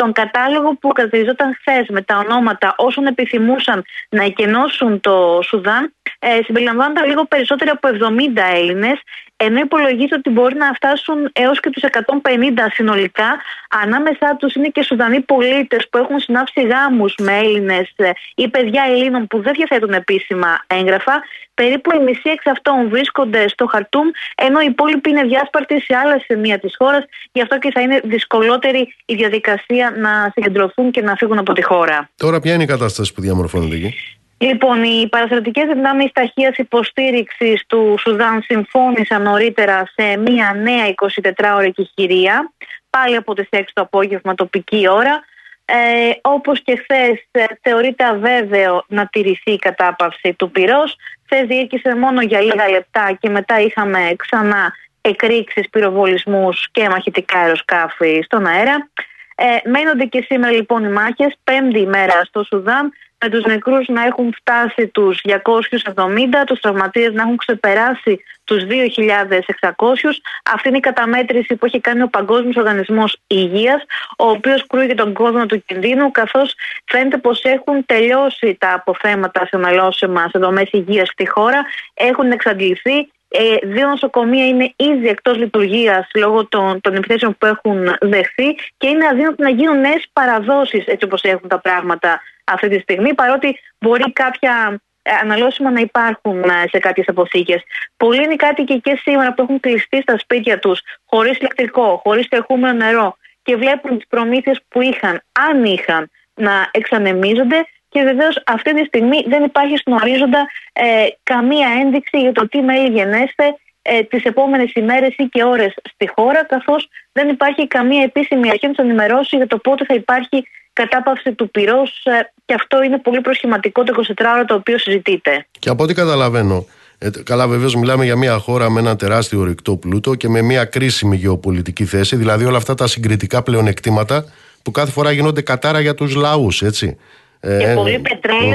Στον κατάλογο που κατηριζόταν χθες με τα ονόματα όσων επιθυμούσαν να εκενώσουν το Σουδάν, ε, συμπεριλαμβάνονταν λίγο περισσότεροι από 70 Έλληνες, ενώ υπολογίζεται ότι μπορεί να φτάσουν έως και τους 150 συνολικά. Ανάμεσά τους είναι και Σουδανοί πολίτες που έχουν συνάψει γάμους με Έλληνες ε, ή παιδιά Ελλήνων που δεν διαθέτουν επίσημα έγγραφα. Περίπου η μισή εξ αυτών βρίσκονται στο Χαρτούμ, ενώ οι υπόλοιποι είναι διάσπαρτοι σε άλλα σημεία της χώρας. Γι' αυτό και θα είναι δυσκολότερη η διαδικασία να συγκεντρωθούν και να φύγουν από τη χώρα. Τώρα, ποια είναι η κατάσταση που διαμορφώνεται εκεί; Λοιπόν, οι παραστατικέ δυνάμεις ταχείας υποστήριξης του Σουδάν συμφώνησαν νωρίτερα σε μία νέα 24ωρη χειρία, πάλι από τις 6 το απόγευμα τοπική ώρα. Ε, όπως και χθες ε, θεωρείται αβέβαιο να τηρηθεί η κατάπαυση του πυρός. Χθες διήρκησε μόνο για λίγα λεπτά και μετά είχαμε ξανά εκρήξεις, πυροβολισμούς και μαχητικά αεροσκάφη στον αέρα. Ε, μένονται και σήμερα λοιπόν οι μάχες, πέμπτη ημέρα στο Σουδάν, με τους νεκρούς να έχουν φτάσει τους 270, τους τραυματίες να έχουν ξεπεράσει τους 2.600. Αυτή είναι η καταμέτρηση που έχει κάνει ο Παγκόσμιος Οργανισμός Υγείας, ο οποίος κρούει τον κόσμο του κινδύνου, καθώς φαίνεται πως έχουν τελειώσει τα αποθέματα σε μελώσιμα σε δομές υγείας στη χώρα, έχουν εξαντληθεί ε, δύο νοσοκομεία είναι ήδη εκτός λειτουργίας λόγω των, των επιθέσεων που έχουν δεχθεί και είναι αδύνατο να γίνουν νέες παραδόσεις έτσι όπως έχουν τα πράγματα αυτή τη στιγμή, παρότι μπορεί κάποια ε, αναλώσιμα να υπάρχουν ε, σε κάποιες αποθήκες. Πολλοί είναι κάτοικοι και σήμερα που έχουν κλειστεί στα σπίτια τους, χωρίς ηλεκτρικό, χωρίς τρεχούμενο νερό και βλέπουν τις προμήθειες που είχαν, αν είχαν, να εξανεμίζονται. Και βεβαίως αυτή τη στιγμή δεν υπάρχει στον ορίζοντα ε, καμία ένδειξη για το τι μέλη γενέστε ε, τις επόμενες ημέρες ή και ώρες στη χώρα καθώς δεν υπάρχει καμία επίσημη αρχή να τους ενημερώσει για το πότε θα υπάρχει κατάπαυση του πυρός ε, και αυτό είναι πολύ προσχηματικό το 24ωρο το οποίο συζητείται. Και από ό,τι καταλαβαίνω, ε, καλά, βεβαίως μιλάμε για μια χώρα με ένα τεράστιο ρηκτό πλούτο και με μια κρίσιμη γεωπολιτική θέση, δηλαδή όλα αυτά τα συγκριτικά πλεονεκτήματα που κάθε φορά γίνονται κατάρα για τους λαούς, έτσι. Και ε, πολύ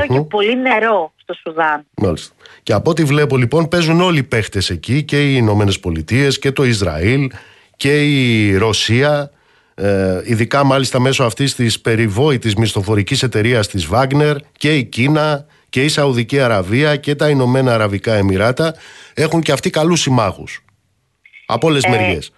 και πολύ νερό στο Σουδάν. Μάλιστα. Και από ό,τι βλέπω λοιπόν παίζουν όλοι οι παίχτες εκεί και οι Ηνωμένες Πολιτείες και το Ισραήλ και η Ρωσία. Ε, ειδικά μάλιστα μέσω αυτής της περιβόητης μισθοφορικής εταιρείας της Wagner και η Κίνα και η Σαουδική Αραβία και τα Ηνωμένα Αραβικά Εμμυράτα έχουν και αυτοί καλούς συμμάχους από όλες τις ε, μεριές.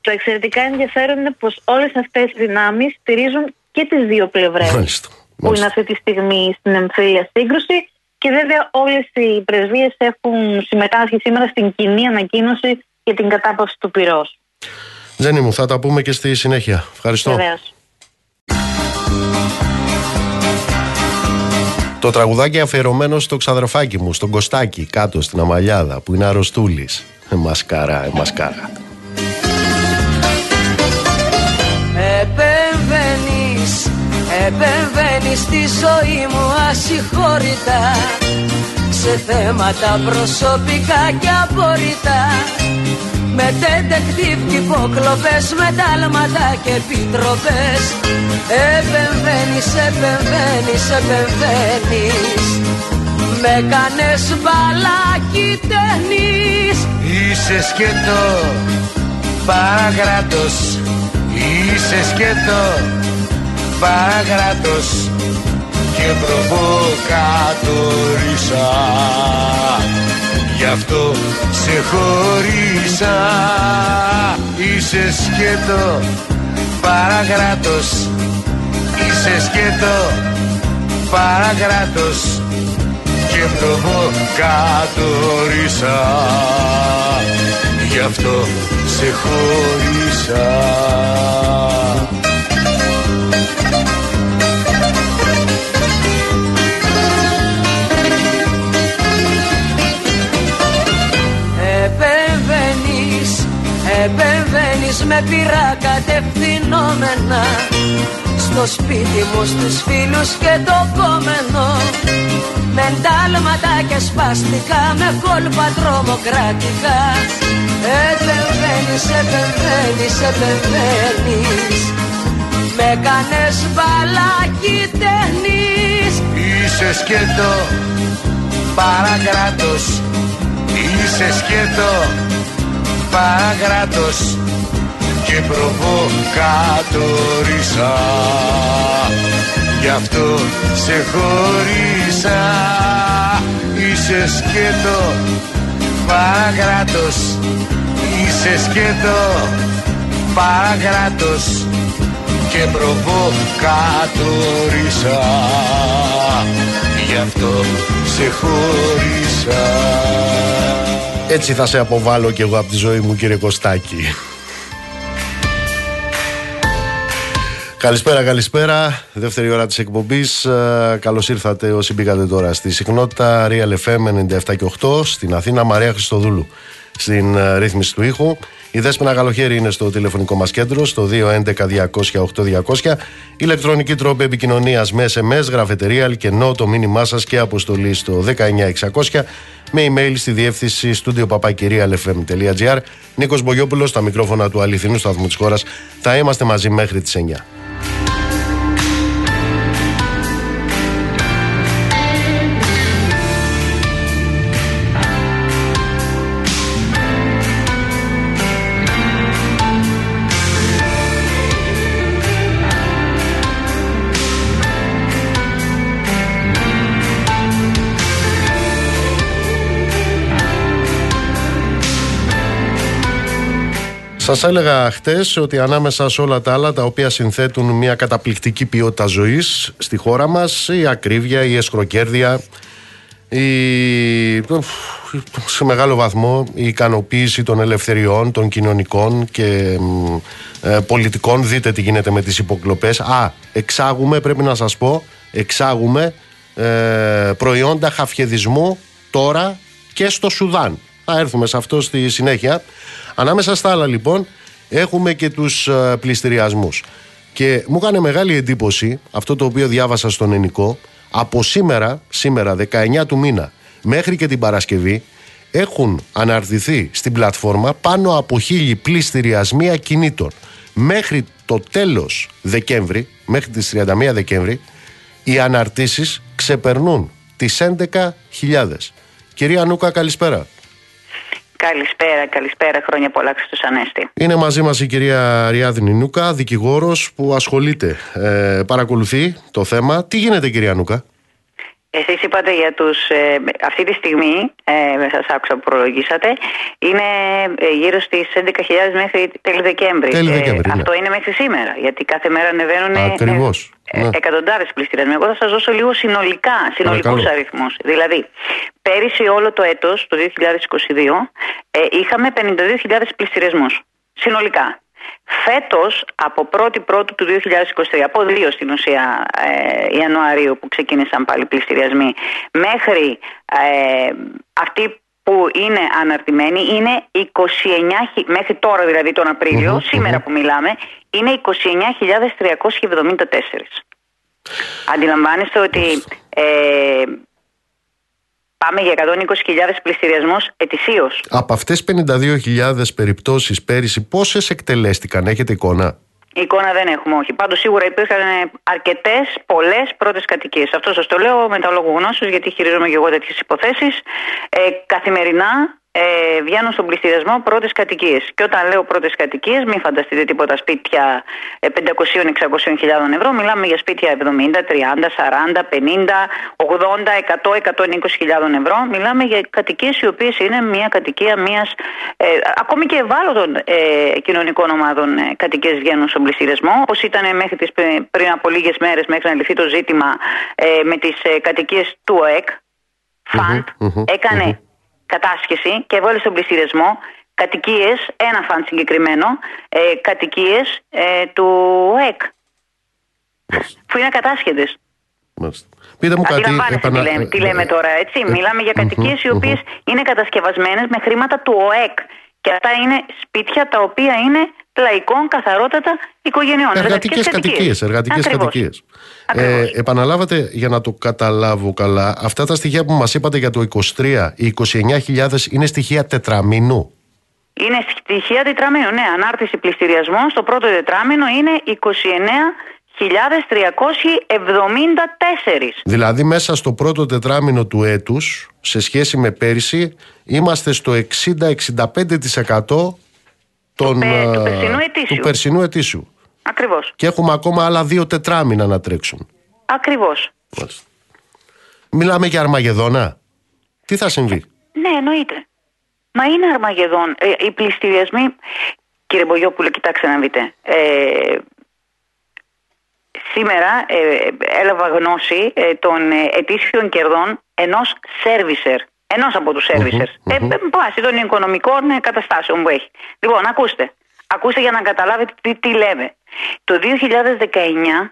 Το εξαιρετικά ενδιαφέρον είναι πως όλες αυτές οι δυνάμεις στηρίζουν και τις δύο πλευρές μάλιστα, που είναι αυτή τη στιγμή στην εμφύλια σύγκρουση και βέβαια όλες οι πρεσβείες έχουν συμμετάσχει σήμερα στην κοινή ανακοίνωση για την κατάπαυση του πυρός. Ζένι μου, θα τα πούμε και στη συνέχεια. Ευχαριστώ. Βεβαίως. Το τραγουδάκι αφιερωμένο στο ξαδερφάκι μου, στον Κωστάκι, κάτω στην Αμαλιάδα, που είναι αρρωστούλης. Ε, μασκάρα, ε, μασκάρα. Επεμβαίνεις στη ζωή μου ασυγχώρητα Σε θέματα προσωπικά και απόρριτα. Με τεντεκτίβ και υποκλοπές, με τάλματα και επιτροπές. Επεμβαίνεις, επεμβαίνεις, επεμβαίνεις. Με κάνες μπαλάκι ταινείς Είσαι σκέτο, παραγράτος. Είσαι σκέτο, παραγράτος και προβοκατορίσα Γι' αυτό σε χωρίσα. Είσαι σκέτο παραγράτος Είσαι σκέτο παραγράτος Και προβοκατορίσα Γι' αυτό σε χωρίσα Επεμβαίνεις με πειρά κατευθυνόμενα Στο σπίτι μου στους φίλους και το κόμενο. Με εντάλματα και σπαστικά Με κόλπα τρομοκρατικά Επεμβαίνεις, επεμβαίνεις, επεμβαίνεις Με κάνες μπαλάκι ταινείς Είσαι σκέτο παρακράτος Είσαι σκέτο παραγράτος. Και προβοκατορίσα Γι' αυτό σε χωρίσα. Είσαι σκέτο παραγράτος. Είσαι σκέτο παραγράτος και προβοκατορίσα Γι' αυτό σε χωρίσα έτσι θα σε αποβάλω κι εγώ από τη ζωή μου κύριε Κωστάκη. Καλησπέρα, καλησπέρα. Δεύτερη ώρα της εκπομπής. Ε, καλώς ήρθατε όσοι μπήκατε τώρα στη συχνότητα. Real FM 97 και 8 στην Αθήνα. Μαρία Χριστοδούλου στην ε, ρύθμιση του ήχου. Η Δέσποινα Καλοχέρη είναι στο τηλεφωνικό μας κέντρο στο 211-200-8200. Ηλεκτρονική τρόπη επικοινωνίας με SMS, γραφετερία, αλκενό, το μήνυμά σας και αποστολή στο 19600 με email στη διεύθυνση στούντιο παπακυρίαλfm.gr. Νίκος Μπογιόπουλος, στα μικρόφωνα του αληθινού σταθμού της χώρας. Θα είμαστε μαζί μέχρι τις 9. Σας έλεγα χτες ότι ανάμεσα σε όλα τα άλλα τα οποία συνθέτουν μια καταπληκτική ποιότητα ζωής στη χώρα μας, η ακρίβεια, η εσχροκέρδεια, η... σε μεγάλο βαθμό η ικανοποίηση των ελευθεριών, των κοινωνικών και ε, πολιτικών. Δείτε τι γίνεται με τις υποκλοπές. Α, εξάγουμε, πρέπει να σας πω, εξάγουμε ε, προϊόντα χαφιεδισμού τώρα και στο Σουδάν. Θα έρθουμε σε αυτό στη συνέχεια. Ανάμεσα στα άλλα λοιπόν έχουμε και τους ε, πληστηριασμούς. Και μου έκανε μεγάλη εντύπωση αυτό το οποίο διάβασα στον Ενικό. Από σήμερα, σήμερα 19 του μήνα μέχρι και την Παρασκευή έχουν αναρτηθεί στην πλατφόρμα πάνω από χίλιοι πληστηριασμοί ακινήτων. Μέχρι το τέλος Δεκέμβρη, μέχρι τις 31 Δεκέμβρη, οι αναρτήσεις ξεπερνούν τις 11.000. Κυρία Νούκα, καλησπέρα. Καλησπέρα, καλησπέρα. Χρόνια πολλά Χριστούς Ανέστη. Είναι μαζί μας η κυρία Ριάδη Νούκα, δικηγόρος που ασχολείται, ε, παρακολουθεί το θέμα. Τι γίνεται κυρία Νούκα; Εσείς είπατε για τους, ε, αυτή τη στιγμή, ε, σας άκουσα που προλογίσατε, είναι ε, γύρω στις 11.000 μέχρι τέλη Δεκέμβρη. Τέλη Δεκέμβρη, ναι. Αυτό είναι μέχρι σήμερα, γιατί κάθε μέρα ανεβαίνουν Ακριβώς, ε, ναι. εκατοντάδες πληστηριασμοί. Εγώ θα σας δώσω λίγο συνολικά, συνολικούς Παρακαλώ. αριθμούς. Δηλαδή, πέρυσι όλο το έτος, το 2022, ε, είχαμε 52.000 πληστηριασμούς. Συνολικά. Φέτος, από 1η Πρώτου του 2023, από δύο στην ουσία ε, Ιανουαρίου που ξεκίνησαν πάλι πληστηριασμοί, μέχρι ε, αυτοί που είναι αναρτημένοι είναι 29, χι- μέχρι τώρα δηλαδή τον απριλιο σήμερα που μιλάμε, είναι 29.374. Αντιλαμβάνεστε ότι ε, πάμε για 120.000 πληστηριασμούς ετησίως. Από αυτές 52.000 περιπτώσεις πέρυσι πόσες εκτελέστηκαν, έχετε εικόνα; Εικόνα δεν έχουμε, όχι. Πάντως σίγουρα υπήρχαν αρκετές, πολλές πρώτες κατοικίες. Αυτό σας το λέω με τα λόγου γνώσεως, γιατί χειρίζομαι και εγώ τέτοιες υποθέσεις. Ε, καθημερινά ε, βγαίνουν στον πληστηριασμό πρώτες κατοικίες. Και όταν λέω πρώτες κατοικίες, μην φανταστείτε τίποτα σπίτια ε, 500-600 χιλιάδων ευρώ. Μιλάμε για σπίτια 70, 30, 40, 50, 80, 100, 120 χιλιάδων ευρώ. Μιλάμε για κατοικίες οι οποίες είναι μια κατοικία μιας. Ε, ακόμη και ευάλωτων ε, κοινωνικών ομάδων ε, κατοικίες βγαίνουν στον πληστηριασμό. Όπω ήταν μέχρι τις, πριν- πριν από λίγες μέρες, μέχρι να λυθεί το ζήτημα ε, με τις ε, κατοικίες του ΟΕΚ. Φαντ μμμ, έκανε κατάσχεση και έβαλε στον πληστηριασμό κατοικίες, ένα φαντ συγκεκριμένο, ε, κατοικίες ε, του ΟΕΚ. Που είναι κατάσχετες. Μάλιστα. Πείτε μου κάτι. Αντιλαμβάνεστε τι, λέμε, τι λέμε τώρα, έτσι. Μιλάμε για κατοικίες οι οποίες είναι κατασκευασμένες με χρήματα του ΟΕΚ. Και αυτά είναι σπίτια τα οποία είναι λαϊκών, καθαρότατα οικογενειών. Εργατικές κατοικίες. Εργατικές Ακριβώς. κατοικίες. Ακριβώς. Ε, επαναλάβατε για να το καταλάβω καλά. Αυτά τα στοιχεία που μας είπατε για το 23, οι 29.000 είναι στοιχεία τετραμήνου. Είναι στοιχεία τετραμήνου. Ναι, ανάρτηση πληστηριασμών στο πρώτο τετράμινο είναι 29.374. Δηλαδή μέσα στο πρώτο τετράμινο του έτους σε σχέση με πέρυσι είμαστε στο 60-65% των, πε- του ε, περσινού ετήσιου. του περσινού ετήσιου. Ακριβώς. Και έχουμε ακόμα άλλα δύο τετράμινα να τρέξουν. Ακριβώς. Μάλιστα. Μιλάμε για Αρμαγεδόνα. Τι θα συμβεί; Ναι, εννοείται. Μα είναι Αρμαγεδόν. Ε, οι πληστηριασμοί, κύριε Μπογιόπουλο, κοιτάξτε να δείτε. Ε, σήμερα ε, έλαβα γνώση ε, των ε, ετήσιων κερδών ενός σέρβισερ. Ενός από τους σέρβισερ. Ε, με βάση των οικονομικών ε, καταστάσεων που έχει. Λοιπόν, ακούστε. Ακούστε για να καταλάβετε τι, τι λέμε. Το 2019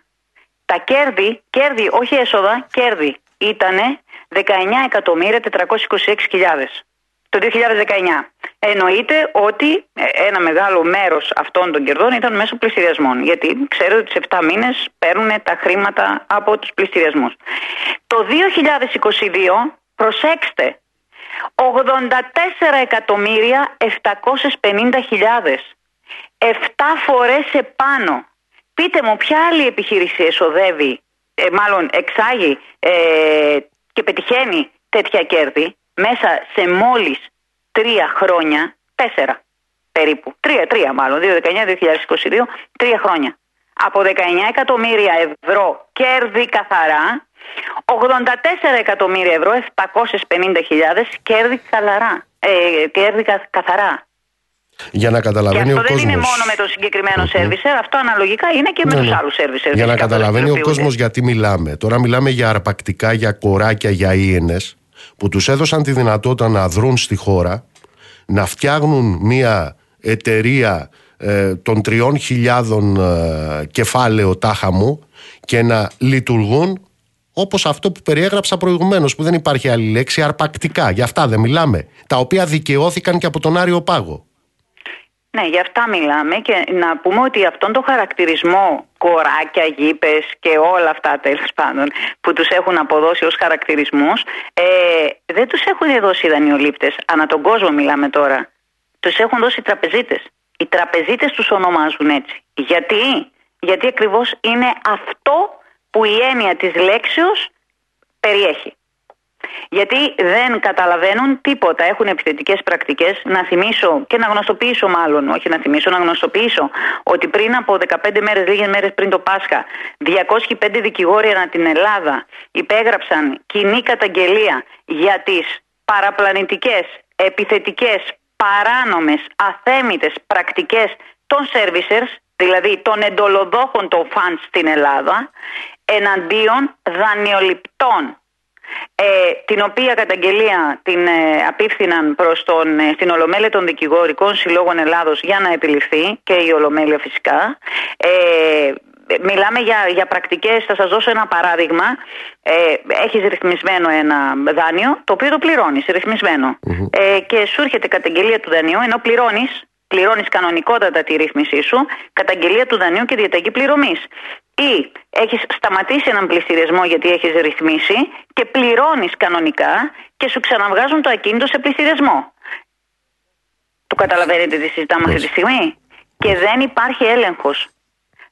τα κέρδη, κέρδη, όχι έσοδα, κέρδη ήταν 19.426.000 το 2019. Εννοείται ότι ε, ένα μεγάλο μέρος αυτών των κερδών ήταν μέσω πληστηριασμών. Γιατί ξέρω ότι σε 7 μήνες παίρνουν τα χρήματα από τους πληστηριασμούς. Το 2022, προσέξτε, 84 εκατομμύρια 750 χιλιάδες. 7 φορές επάνω. Πείτε μου ποια άλλη επιχείρηση εσοδεύει, ε, μάλλον εξάγει ε, και πετυχαίνει τέτοια κέρδη μέσα σε μόλις τρία χρόνια, τέσσερα περίπου, τρία, τρία μάλλον, 2019-2022, τρία χρόνια. Από 19 εκατομμύρια ευρώ κέρδη καθαρά, 84 εκατομμύρια ευρώ, 750 χιλιάδες κέρδη, καλαρά, ε, κέρδη κα- καθαρά. Για να Και καταλαβαίνει αυτό ο δεν κόσμος. είναι μόνο με το συγκεκριμένο σέρβισερ, αυτό αναλογικά είναι και με Ναι, τους ναι. άλλους σέρβισερ. Για να φυσικά, που καταλαβαίνει ο δραστηριοποιούνται. κόσμος γιατί μιλάμε. Τώρα μιλάμε για αρπακτικά, για κοράκια, για ίενες που τους έδωσαν τη δυνατότητα να δρουν στη χώρα, να φτιάχνουν μια εταιρεία ε, των τριών χιλιάδων ε, κεφάλαιο τάχα μου και να λειτουργούν όπως αυτό που περιέγραψα προηγουμένως, που δεν υπάρχει άλλη λέξη, αρπακτικά. Γι' αυτά δεν μιλάμε. Τα οποία δικαιώθηκαν και από τον Άριο Πάγο. Ναι, για αυτά μιλάμε και να πούμε ότι αυτόν τον χαρακτηρισμό κοράκια, γήπες και όλα αυτά τέλος πάντων που τους έχουν αποδώσει ως χαρακτηρισμούς ε, δεν τους έχουν δώσει οι δανειολήπτες, ανά τον κόσμο μιλάμε τώρα. Τους έχουν δώσει οι τραπεζίτες. Οι τραπεζίτες τους ονομάζουν έτσι. Γιατί; Γιατί ακριβώς είναι αυτό που η έννοια της λέξεως περιέχει. Γιατί δεν καταλαβαίνουν τίποτα. Έχουν επιθετικές πρακτικές. Να θυμίσω και να γνωστοποιήσω, μάλλον, όχι να θυμίσω, να γνωστοποιήσω ότι πριν από 15 μέρες, λίγες μέρες πριν το Πάσχα, 205 δικηγόροι ανά την Ελλάδα υπέγραψαν κοινή καταγγελία για τις παραπλανητικές, επιθετικές, παράνομες, αθέμητες πρακτικές των servicers, δηλαδή των εντολοδόχων των funds στην Ελλάδα, εναντίον δανειοληπτών ε, την οποία καταγγελία την ε, απίφθηναν προς τον, ε, στην Ολομέλεια των Δικηγορικών Συλλόγων Ελλάδος για να επιληφθεί και η Ολομέλεια φυσικά. Ε, μιλάμε για, για πρακτικές, θα σας δώσω ένα παράδειγμα. Ε, έχεις ρυθμισμένο ένα δάνειο, το οποίο το πληρώνεις, Ε, και σου έρχεται καταγγελία του δανείου, ενώ πληρώνεις πληρώνεις κανονικότατα τη ρύθμισή σου, καταγγελία του δανείου και διαταγή πληρωμής. Ή έχεις σταματήσει έναν πληστηριασμό γιατί έχεις ρυθμίσει και πληρώνεις κανονικά και σου ξαναβγάζουν το ακίνητο σε πληστηριασμό. Το καταλαβαίνετε τι συζητάμε αυτή τη στιγμή; Και δεν υπάρχει έλεγχος.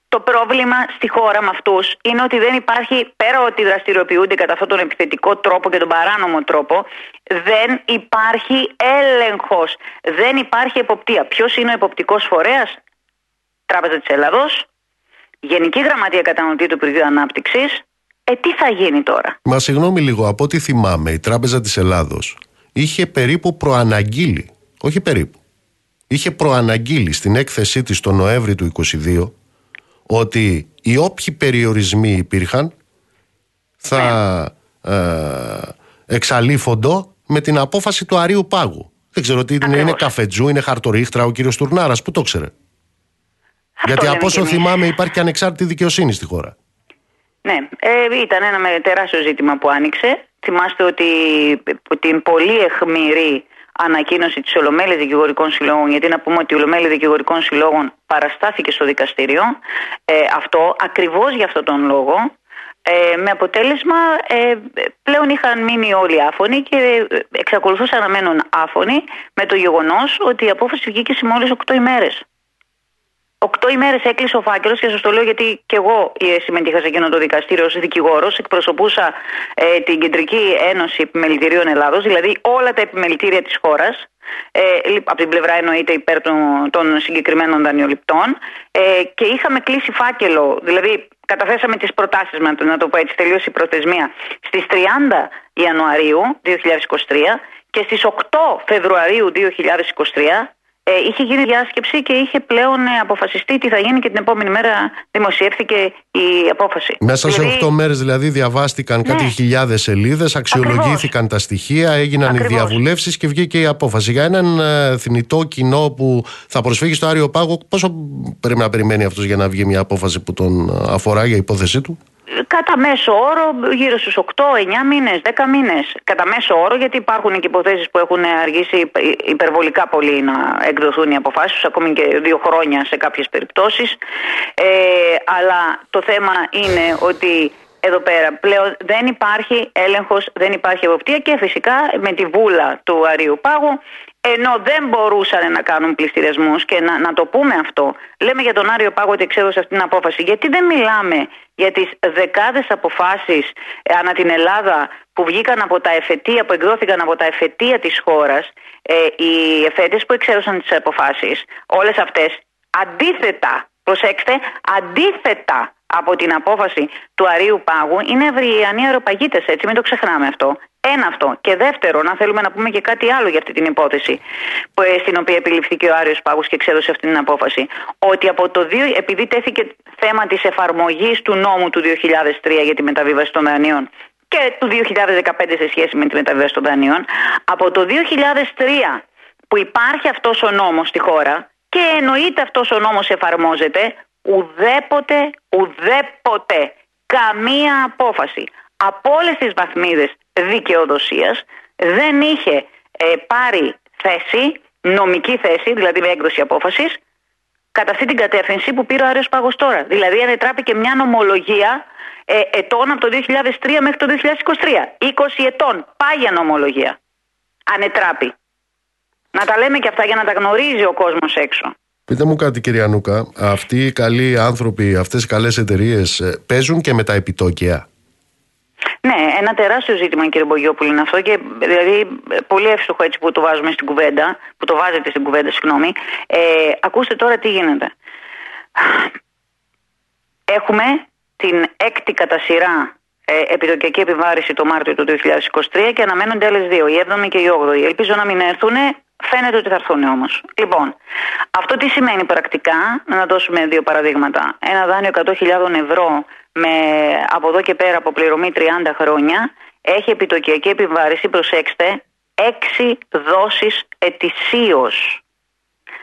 Το πρόβλημα στη χώρα με αυτούς είναι ότι δεν υπάρχει, πέρα ότι δραστηριοποιούνται κατά αυτόν τον επιθετικό τρόπο και τον παράνομο τρόπο, δεν υπάρχει έλεγχος. Δεν υπάρχει εποπτεία. Ποιος είναι ο εποπτικός φορέας, Τράπεζα της Ελλάδος, Γενική Γραμματεία Κατανοητή του Υπουργείου Ανάπτυξης. Ε, τι θα γίνει τώρα; Μα συγγνώμη λίγο, από ό,τι θυμάμαι, η Τράπεζα της Ελλάδος είχε περίπου προαναγγείλει, όχι περίπου, είχε προαναγγείλει στην έκθεσή της το Νοέμβρη του 2022 ότι οι όποιοι περιορισμοί υπήρχαν θα ναι. ε, εξαλείφοντο με την απόφαση του Αρίου Πάγου. Δεν ξέρω τι είναι, είναι καφετζού, είναι χαρτορίχτρα ο κύριος Τουρνάρας, που το ξέρε; Γιατί από όσο θυμάμαι υπάρχει και ανεξάρτητη δικαιοσύνη στη χώρα. Ναι, ε, ήταν ένα τεράστιο ζήτημα που άνοιξε. Θυμάστε ότι την πολύ εχμηρή ανακοίνωση της Ολομέλη Δικηγορικών Συλλόγων, γιατί να πούμε ότι η Ολομέλη Δικηγορικών Συλλόγων παραστάθηκε στο δικαστήριο. Ε, αυτό ακριβώς για αυτόν τον λόγο. Ε, με αποτέλεσμα ε, πλέον είχαν μείνει όλοι άφωνοι και εξακολουθούσαν να μένουν άφωνοι με το γεγονός ότι η απόφαση βγήκε σε μόλις 8 ημέρες. Οκτώ ημέρες έκλεισε ο φάκελος και σας το λέω γιατί και εγώ ε, συμμετείχα σε εκείνο το δικαστήριο ως δικηγόρος. Εκπροσωπούσα ε, την Κεντρική Ένωση Επιμελητηρίων Ελλάδος, δηλαδή όλα τα επιμελητήρια της χώρας. Ε, από την πλευρά εννοείται υπέρ των, των συγκεκριμένων δανειοληπτών ε, και είχαμε κλείσει φάκελο, δηλαδή καταθέσαμε τις προτάσεις μας, να το πω έτσι, τελείωσε η προθεσμία στις 30 Ιανουαρίου 2023 και στις 8 Φεβρουαρίου 2023 ε, είχε γίνει διάσκεψη και είχε πλέον ε, αποφασιστεί τι θα γίνει και την επόμενη μέρα δημοσιεύθηκε η απόφαση. Μέσα σε 8 δηλαδή- μέρες δηλαδή διαβάστηκαν ναι. κάτι χιλιάδες σελίδες, αξιολογήθηκαν τα στοιχεία, έγιναν οι διαβουλεύσεις και βγήκε η απόφαση. Για έναν ε, θνητό κοινό που θα προσφύγει στο Άριο Πάγο, πόσο πρέπει να περιμένει αυτός για να βγει μια απόφαση που τον αφορά για υπόθεσή του; Κατά μέσο όρο γύρω στους 8, 9 μήνες, 10 μήνες. Κατά μέσο όρο γιατί υπάρχουν και υποθέσεις που έχουν αργήσει υπερβολικά πολύ να εκδοθούν οι αποφάσεις ακόμη και δύο χρόνια σε κάποιες περιπτώσεις. Ε, αλλά το θέμα είναι ότι εδώ πέρα πλέον δεν υπάρχει έλεγχος, δεν υπάρχει εποπτεία και φυσικά με τη βούλα του Αρίου Πάγου ενώ δεν μπορούσαν να κάνουν πληστηριασμούς και να, να το πούμε αυτό, λέμε για τον Άριο Πάγο ότι εξέδωσε αυτή την απόφαση. Γιατί δεν μιλάμε για τις δεκάδες αποφάσεις ε, ανά την Ελλάδα που βγήκαν από τα εφετεία, που εκδόθηκαν από τα εφετεία της χώρας, ε, οι εφέτε που εξέδωσαν τις αποφάσεις, όλες αυτές αντίθετα, προσέξτε, αντίθετα από την απόφαση του Αρίου Πάγου είναι ευριανοί αεροπαγίτε, έτσι, μην το ξεχνάμε αυτό. Ένα αυτό. Και δεύτερο, να θέλουμε να πούμε και κάτι άλλο για αυτή την υπόθεση, που, ε, στην οποία επιληφθήκε ο Άριος Πάγος και εξέδωσε αυτή την απόφαση. Ότι από το 2, επειδή τέθηκε θέμα της εφαρμογής του νόμου του 2003 για τη μεταβίβαση των δανείων και του 2015 σε σχέση με τη μεταβίβαση των δανείων, από το 2003 που υπάρχει αυτός ο νόμος στη χώρα και εννοείται αυτός ο νόμος εφαρμόζεται, ουδέποτε, ουδέποτε, καμία απόφαση από όλες τις βαθμίδες δικαιοδοσίας δεν είχε ε, πάρει θέση, νομική θέση, δηλαδή με έκδοση απόφασης, κατά αυτή την κατεύθυνση που πήρε ο Άριος Πάγος τώρα. Δηλαδή ανετράπηκε μια νομολογία ε, ετών από το 2003 μέχρι το 2023. 20 ετών. Πάγια νομολογία. Ανετράπη. Να τα λέμε και αυτά για να τα γνωρίζει ο κόσμος έξω. Πείτε μου κάτι κυρία Νούκα, αυτοί οι καλοί άνθρωποι, αυτές οι καλές εταιρείες ε, παίζουν και με τα επιτόκια; Ναι, ένα τεράστιο ζήτημα κύριε Μπογιόπουλη είναι αυτό και δηλαδή πολύ εύστοχο έτσι που το βάζουμε στην κουβέντα, που το βάζετε στην κουβέντα, συγγνώμη. Ε, ακούστε τώρα τι γίνεται. Έχουμε την έκτη κατά σειρά ε, επιτοκιακή επιβάρηση το Μάρτιο του 2023 και αναμένονται άλλες δύο, η 7η και η 8η. Ελπίζω να μην έρθουν, φαίνεται ότι θα έρθουν όμως. Λοιπόν, αυτό τι σημαίνει πρακτικά, να δώσουμε δύο παραδείγματα. Ένα δάνειο 100.000 ευρώ με από εδώ και πέρα από πληρωμή 30 χρόνια έχει επιτοκιακή επιβάρηση, προσέξτε, 6 δόσεις ετησίως.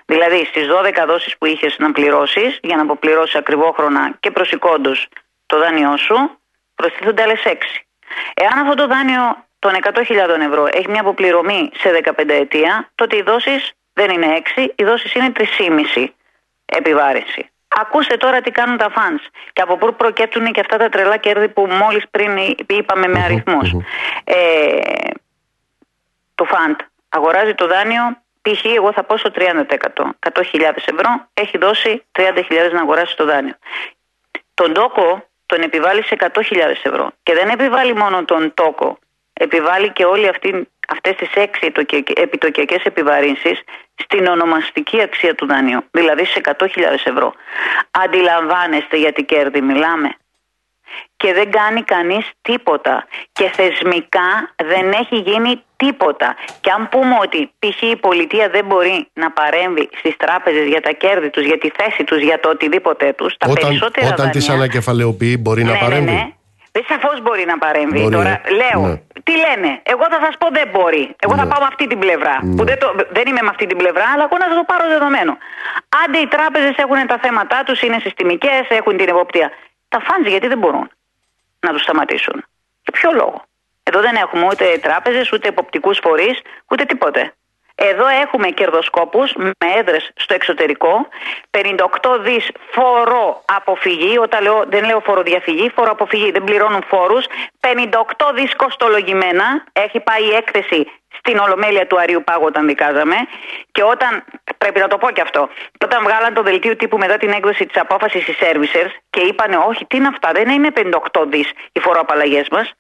Δηλαδή στις 12 δόσεις που είχες να πληρώσεις για να αποπληρώσεις ακριβόχρονα και προσηκόντως το δάνειό σου προστίθονται άλλες 6. Εάν αυτό το δάνειο των 100.000 ευρώ έχει μια αποπληρωμή σε 15 ετία, τότε οι δόσεις δεν είναι 6, οι δόσεις είναι 3,5 επιβάρηση. Ακούστε τώρα τι κάνουν τα φανς και από πού προκέπτουν και αυτά τα τρελά κέρδη που μόλις πριν είπαμε με αριθμούς. Ε, το φαντ αγοράζει το δάνειο π.χ. εγώ θα πω στο 30%. 100.000 ευρώ έχει δώσει 30.000 να αγοράσει το δάνειο. Τον τόκο τον επιβάλλει σε 100.000 ευρώ και δεν επιβάλλει μόνο τον τόκο, επιβάλλει και όλη αυτή αυτές τις έξι επιτοκιακές επιβαρύνσεις στην ονομαστική αξία του δανείου, δηλαδή σε 100.000 ευρώ. Αντιλαμβάνεστε γιατί κέρδη μιλάμε. Και δεν κάνει κανείς τίποτα. Και θεσμικά δεν έχει γίνει τίποτα. Και αν πούμε ότι π.χ. η πολιτεία δεν μπορεί να παρέμβει στις τράπεζες για τα κέρδη τους, για τη θέση τους, για το οτιδήποτε τους, τα Όταν, περισσότερα όταν δανεία... τις ανακεφαλαιοποιεί μπορεί να Ναι, ναι, παρέμβει. ναι. Δεν σαφώς μπορεί να παρέμβει. Μπορεί, Τώρα ε. λέω, Ναι. τι λένε; Εγώ θα σας πω δεν μπορεί. Εγώ θα Ναι. πάω με αυτή την πλευρά. Που δεν, το, δεν είμαι με αυτή την πλευρά, αλλά εγώ να σας το πάρω δεδομένο. Άντε οι τράπεζες έχουν τα θέματα τους, είναι συστημικές, έχουν την εποπτεία. Τα φαντζ γιατί δεν μπορούν να τους σταματήσουν; Για ποιο λόγο; Εδώ δεν έχουμε ούτε τράπεζες, ούτε εποπτικούς φορείς, ούτε τίποτε. Εδώ έχουμε κερδοσκόπους με έδρες στο εξωτερικό, 58 δις φορό αποφυγή, όταν λέω, δεν λέω φοροδιαφυγή, φορο αποφυγή, δεν πληρώνουν φόρους, 58 δις κοστολογημένα, έχει πάει η έκθεση στην Ολομέλεια του Αρίου Πάγου όταν δικάζαμε. Και όταν, πρέπει να το πω και αυτό, όταν βγάλαν το δελτίο τύπου μετά την έκδοση της απόφασης οι servicers και είπανε όχι τι είναι αυτά, δεν είναι 58 δις οι φοροαπαλλαγές μας,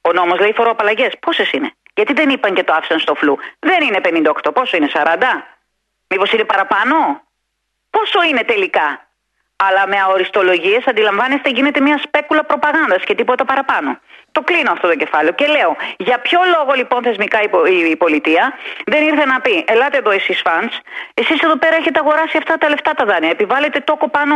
ο νόμος λέει φοροαπαλλαγές, πόσες είναι; Γιατί δεν είπαν και το άφησαν στο φλου. Δεν είναι 58, πόσο είναι, 40. Μήπως είναι παραπάνω; Πόσο είναι τελικά; Αλλά με αοριστολογίες αντιλαμβάνεστε γίνεται μια σπέκουλα προπαγάνδας και τίποτα παραπάνω. Το κλείνω αυτό το κεφάλαιο και λέω για ποιο λόγο λοιπόν θεσμικά η, πο- η, η πολιτεία δεν ήρθε να πει Ελάτε εδώ εσείς φαν, εσείς εδώ πέρα έχετε αγοράσει αυτά τα λεφτά τα δάνεια. Επιβάλλετε τόκο πάνω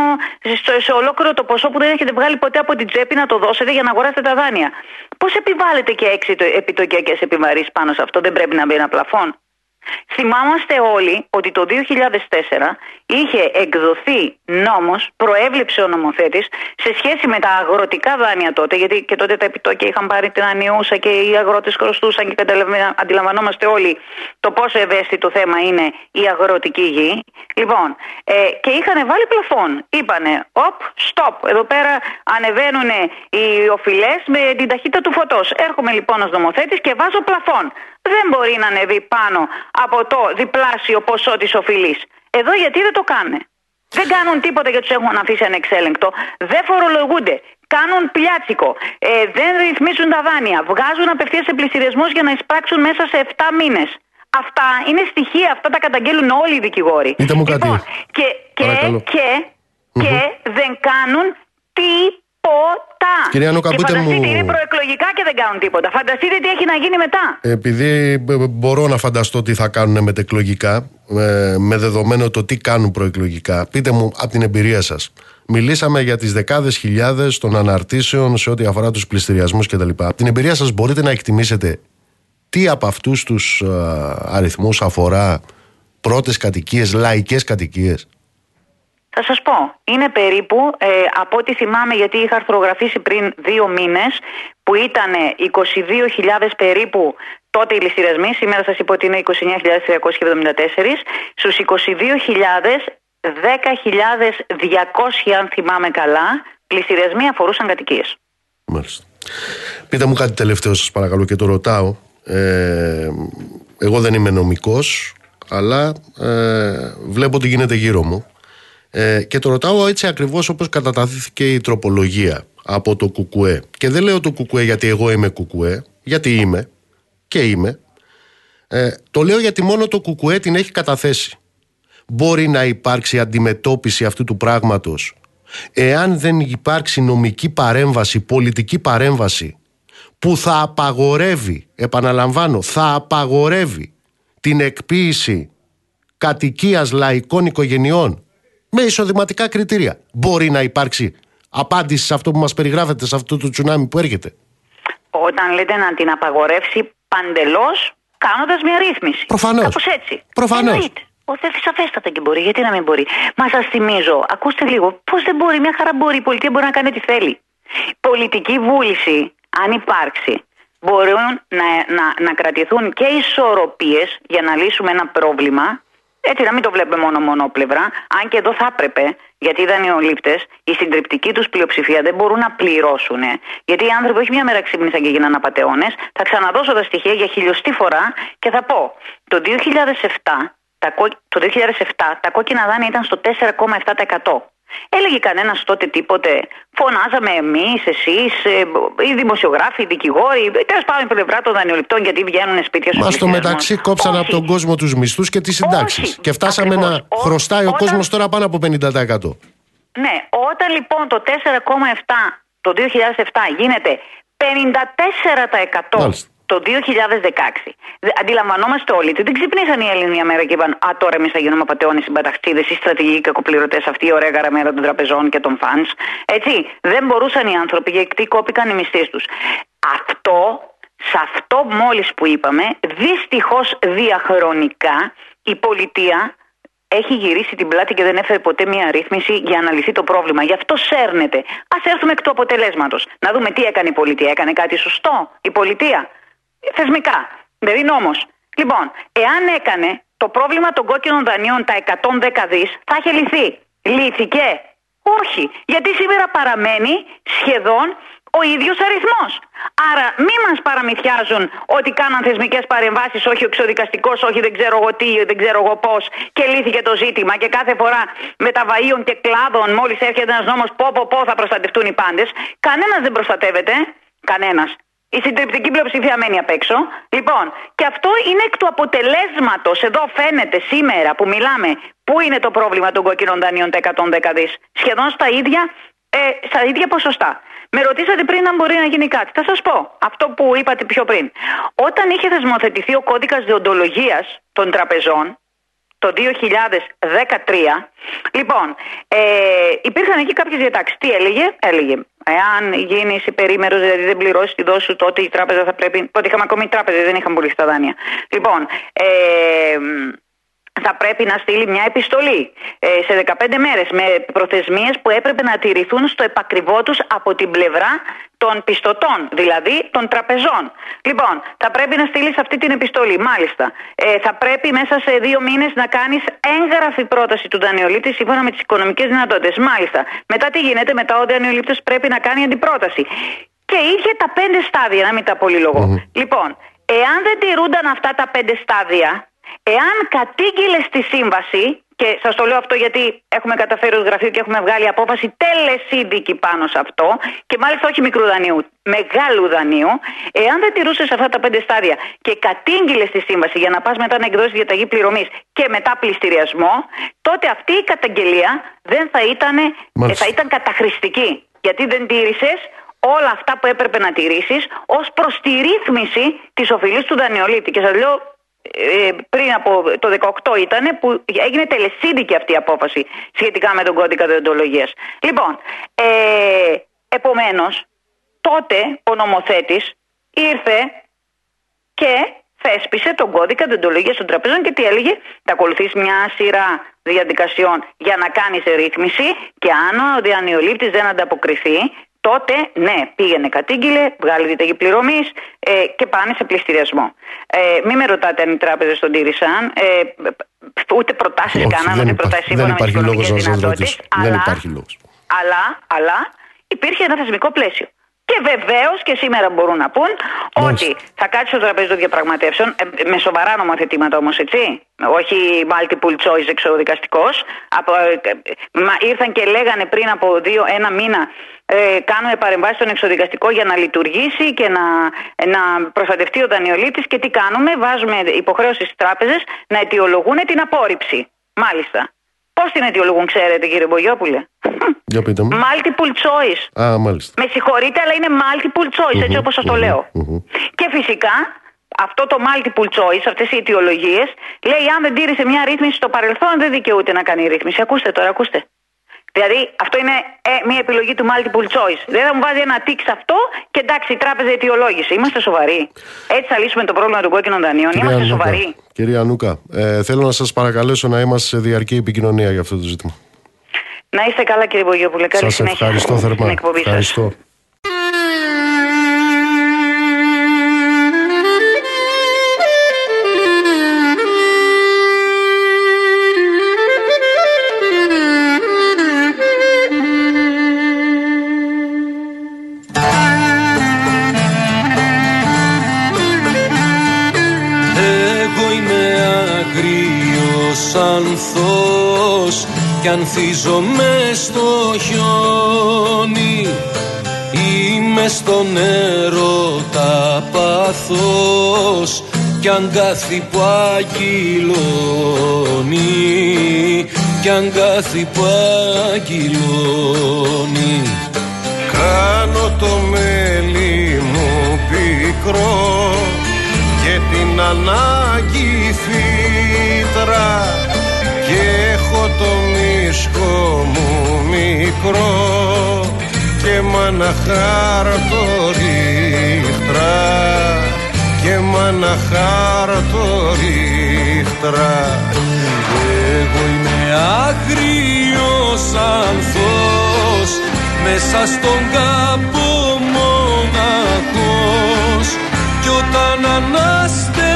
σε, σε ολόκληρο το ποσό που δεν έχετε βγάλει ποτέ από την τσέπη να το δώσετε για να αγοράσετε τα δάνεια. Πώς επιβάλλετε και έξι επιτοκιακές επιβαρύνσει πάνω σε αυτό, δεν πρέπει να μπει ένα πλαφόν. Θυμάμαστε όλοι ότι το 2004 είχε εκδοθεί νόμος, προέβλεψε ο νομοθέτης σε σχέση με τα αγροτικά δάνεια τότε, γιατί και τότε τα επιτόκια είχαν πάρει την ανιούσα και οι αγρότες χρωστούσαν και καταλαβα- αντιλαμβανόμαστε όλοι το πόσο ευαίσθητο θέμα είναι η αγροτική γη. Λοιπόν, ε, και είχαν βάλει πλαφόν. Είπανε, οπ, stop, εδώ πέρα ανεβαίνουν οι οφειλές με την ταχύτητα του φωτός. Έρχομαι λοιπόν ως νομοθέτης και βάζω πλαφόν δεν μπορεί να ανεβεί πάνω από το διπλάσιο ποσό της οφειλής. Εδώ γιατί δεν το κάνουν. Δεν κάνουν τίποτα γιατί τους έχουν αφήσει ανεξέλεγκτο. Δεν φορολογούνται. Κάνουν πλιάτσικο. Ε, δεν ρυθμίζουν τα δάνεια. Βγάζουν απευθείας σε πληστηριασμούς για να εισπράξουν μέσα σε 7 μήνες. Αυτά είναι στοιχεία. Αυτά τα καταγγέλουν όλοι οι δικηγόροι. Πείτε μου κάτι. Λοιπόν, και, και, Παρακαλώ. και, και δεν κάνουν τίποτα. Κυρία Νούκα, και πείτε φανταστείτε, μου- είναι προεκλογικά και δεν κάνουν τίποτα. Φανταστείτε τι έχει να γίνει μετά. Επειδή ε, μπορώ να φανταστώ τι θα κάνουν μετεκλογικά, ε, με δεδομένο το τι κάνουν προεκλογικά, πείτε μου από την εμπειρία σας. Μιλήσαμε για τις δεκάδες χιλιάδες των αναρτήσεων σε ό,τι αφορά τους πληστηριασμούς κτλ. Από την εμπειρία σας μπορείτε να εκτιμήσετε τι από αυτούς τους ε, αριθμούς αφορά πρώτες κατοικίες, λαϊκές κατοικίες; Θα σας πω, είναι περίπου, ε, από ό,τι θυμάμαι γιατί είχα αρθρογραφήσει πριν δύο μήνες, που ήταν 22.000 περίπου τότε οι ληστηριασμοί, σήμερα σας είπα ότι είναι 29.374, στους 22.000 10.200 αν θυμάμαι καλά πληστηριασμοί αφορούσαν κατοικίες. Μάλιστα. Πείτε μου κάτι τελευταίο σας παρακαλώ και το ρωτάω. Ε, εγώ δεν είμαι νομικός αλλά ε, βλέπω τι γίνεται γύρω μου. Ε, και το ρωτάω έτσι ακριβώς όπως καταταθήθηκε η τροπολογία από το Κουκουέ. Και δεν λέω το Κουκουέ γιατί εγώ είμαι Κουκουέ, γιατί είμαι και είμαι. Ε, το λέω γιατί μόνο το Κουκουέ την έχει καταθέσει. Μπορεί να υπάρξει αντιμετώπιση αυτού του πράγματος εάν δεν υπάρξει νομική παρέμβαση, πολιτική παρέμβαση που θα απαγορεύει, επαναλαμβάνω, θα απαγορεύει την εκποίηση κατοικίας λαϊκών οικογενειών με εισοδηματικά κριτήρια. Μπορεί να υπάρξει απάντηση σε αυτό που μας περιγράφεται, σε αυτό το τσουνάμι που έρχεται. Όταν λέτε να την απαγορεύσει παντελώς, κάνοντας μια ρύθμιση. Προφανώς. Κάπως έτσι. Προφανώς. Εννοείται. Ο Θέφη σαφέστατα και μπορεί. Γιατί να μην μπορεί; Μα σας θυμίζω, ακούστε λίγο, πώς δεν μπορεί, μια χαρά μπορεί. Η πολιτεία μπορεί να κάνει ό,τι θέλει. Πολιτική βούληση, αν υπάρξει, μπορούν να, να, να κρατηθούν και ισορροπίες για να λύσουμε ένα πρόβλημα. Έτσι, να μην το βλέπουμε μόνο μονόπλευρα. Αν και εδώ θα έπρεπε, γιατί οι δανειολήπτε, η συντριπτική τους πλειοψηφία δεν μπορούν να πληρώσουν. Γιατί οι άνθρωποι όχι μια μέρα ξύπνησαν και γίνανε απαταιώνε. Θα ξαναδώσω τα στοιχεία για χιλιοστή φορά και θα πω. Το 2007 το 2007 τα κόκκινα δάνεια ήταν στο 4,7%. Έλεγε κανένας τότε τίποτε. Φωνάζαμε εμείς, εσείς, ε, οι δημοσιογράφοι, οι δικηγόροι, τέλος πάντων η πλευρά των δανειοληπτών, γιατί βγαίνουν σπίτια σου. Μας στο μεταξύ κόψαν από τον κόσμο τους μισθούς και τις συντάξεις. Και φτάσαμε Ακριβώς. να χρωστάει ο Όταν- κόσμος τώρα πάνω από 50%. Ναι, όταν λοιπόν το 4,7 το 2007 γίνεται 54% Μάλιστα. Το 2016. Δε- Αντιλαμβανόμαστε όλοι ότι δεν ξυπνήσαν οι Έλληνες μια μέρα και είπαν Α, τώρα εμείς θα γίνουμε απαταιώνες συμπαταχτίδε ή στρατηγικοί κακοπληρωτέ. Αυτή η ωραία γαραμέρα των τραπεζών και των φαν. Έτσι. Δεν μπορούσαν οι άνθρωποι γιατί κόπηκαν οι μισθοί τους. Αυτό, σε αυτό μόλις που είπαμε, δυστυχώς διαχρονικά η πολιτεία έχει γυρίσει την πλάτη και δεν έφερε ποτέ μια ρύθμιση για να λυθεί το πρόβλημα. Γι' αυτό σέρνεται. Α έρθουμε εκ του αποτελέσματος. Να δούμε τι έκανε η πολιτεία. Έκανε κάτι σωστό η πολιτεία. Θεσμικά. Δηλαδή νόμο. Λοιπόν, εάν έκανε το πρόβλημα των κόκκινων δανείων τα 110 δις, θα είχε λυθεί. Λύθηκε. Όχι. Γιατί σήμερα παραμένει σχεδόν ο ίδιος αριθμός. Άρα μη μας παραμυθιάζουν ότι κάναν θεσμικές παρεμβάσεις, όχι ο εξοδικαστικός, όχι δεν ξέρω εγώ τι, δεν ξέρω εγώ πώς, και λύθηκε το ζήτημα. Και κάθε φορά με τα βαΐων και κλάδων, μόλις έρχεται ένας νόμος, πω, πω, πω, θα προστατευτούν οι πάντες. Κανένας δεν προστατεύεται. Κανένας. Η συντριπτική πλειοψηφία μένει απ' έξω. Λοιπόν, και αυτό είναι εκ του αποτελέσματος. Εδώ φαίνεται σήμερα που μιλάμε πού είναι το πρόβλημα των κόκκινων δανείων τα 110 δις. Σχεδόν στα ίδια, ε, στα ίδια ποσοστά. Με ρωτήσατε πριν αν μπορεί να γίνει κάτι. Θα σας πω αυτό που είπατε πιο πριν. Όταν είχε θεσμοθετηθεί ο κώδικας διοντολογίας των τραπεζών, το 2013. Λοιπόν, ε, υπήρχαν εκεί κάποιες διατάξεις. Τι έλεγε, έλεγε. Εάν γίνεις υπερήμερος, δηλαδή δεν πληρώσεις τη δόση σου, τότε η τράπεζα θα πρέπει. Τότε είχαμε ακόμη τράπεζα, δεν είχαν πουλήσει τα δάνεια. Λοιπόν, ε, θα πρέπει να στείλει μια επιστολή ε, σε 15 μέρες με προθεσμίες που έπρεπε να τηρηθούν στο επακριβό τους από την πλευρά των πιστωτών, δηλαδή των τραπεζών. Λοιπόν, θα πρέπει να στείλεις αυτή την επιστολή. Μάλιστα, ε, θα πρέπει μέσα σε δύο μήνες να κάνεις έγγραφη πρόταση του δανειολήπτη σύμφωνα με τις οικονομικές δυνατότητες. Μάλιστα, μετά τι γίνεται, μετά ο δανειολήπτης πρέπει να κάνει αντιπρόταση. Και είχε τα πέντε στάδια, να μην τα πολυλογώ. Λοιπόν, εάν δεν τηρούνταν αυτά τα πέντε στάδια, Εάν κατήγγειλες τη σύμβαση, και σας το λέω αυτό γιατί έχουμε καταφέρει ως γραφείο και έχουμε βγάλει απόφαση τελεσίδικη πάνω σε αυτό, και μάλιστα όχι μικρού δανείου, μεγάλου δανείου, εάν δεν τηρούσες αυτά τα πέντε στάδια και κατήγγειλες τη σύμβαση για να πας μετά να εκδώσεις διαταγή πληρωμής και μετά πληστηριασμό, τότε αυτή η καταγγελία δεν θα ήταν, ε, Μάλιστα. θα ήταν καταχρηστική. Γιατί δεν τήρησες όλα αυτά που έπρεπε να τηρήσεις ως προς τη ρύθμιση της οφειλής του δανειολήπτη. Και σας λέω ε, πριν από το 18 ήταν που έγινε τελεσίδικη αυτή η απόφαση σχετικά με τον κώδικα διοντολογίας. Λοιπόν, ε, επομένως, τότε ο νομοθέτης ήρθε και θέσπισε τον κώδικα διοντολογίας των τραπεζών και τι έλεγε, θα ακολουθήσει μια σειρά διαδικασιών για να κάνεις ρύθμιση και αν ο διανυολήπτης δεν ανταποκριθεί, τότε ναι, πήγαινε, κατήγγειλε, βγάλει διταγή πληρωμής ε, και πάνε σε πληστηριασμό. Ε, μην με ρωτάτε αν οι τράπεζες τον τήρησαν. Ε, ούτε προτάσεις κάνανε, ούτε προτάσεις σύμφωνα με τι οικονομικές δυνατότητε. Δεν υπάρχει λόγος. Αλλά, αλλά υπήρχε ένα θεσμικό πλαίσιο. Και βεβαίως και σήμερα μπορούν να πούν ότι θα κάτσει στο τραπέζι των διαπραγματεύσεων ε, με σοβαρά νομοθετήματα όμως, έτσι. Όχι multiple choice εξοδικαστικός. Ε, ήρθαν και λέγανε πριν από δύο, ένα μήνα ε, κάνουμε παρεμβάσεις στον εξοδικαστικό για να λειτουργήσει και να, να προστατευτεί ο δανειολήπτης. Και τι κάνουμε, βάζουμε υποχρέωση στις τράπεζες να αιτιολογούν την απόρριψη. Μάλιστα. Πώς την αιτιολογούν, ξέρετε, κύριε Μπογιόπουλε; Για πείτε μου. Multiple choice. Α, μάλιστα. Με συγχωρείτε, αλλά είναι multiple choice, έτσι όπως σας το λέω. Και φυσικά αυτό το multiple choice, αυτές οι αιτιολογίες, λέει αν δεν τήρησε μια ρύθμιση στο παρελθόν, δεν δικαιούται να κάνει ρύθμιση. Ακούστε τώρα, ακούστε. Δηλαδή αυτό είναι ε, μια επιλογή του multiple choice. Δεν θα μου βάζει ένα τικ σε αυτό και εντάξει η τράπεζα αιτιολόγησε. Είμαστε σοβαροί. Έτσι θα λύσουμε το πρόβλημα των κόκκινων δανείων. Κυρία Είμαστε Νούκα, σοβαροί. Κυρία Νούκα, ε, θέλω να σας παρακαλέσω να είμαστε σε διαρκή επικοινωνία για αυτό το ζήτημα. Να είστε καλά κύριε Μπογιόπουλε. Καλή σας συνέχεια. ευχαριστώ θερμά. Ευχαριστώ. Κι ανθίζομαι στο χιόνι Είμαι στο νερό τα πάθος κι αν κάθι που αγγυλώνει κι αν κάθι που αγγυλώνει. Κάνω το μέλι μου πικρό και την ανάγκη φύτρα. και έχω το μίσκο μου μικρό και μ' χάρτο ρίχτρα και μ' χάρτο ρίχτρα. Εγώ είμαι άγριος ανθός μέσα στον κάπο μοναχός. Κι όταν αναστενάζω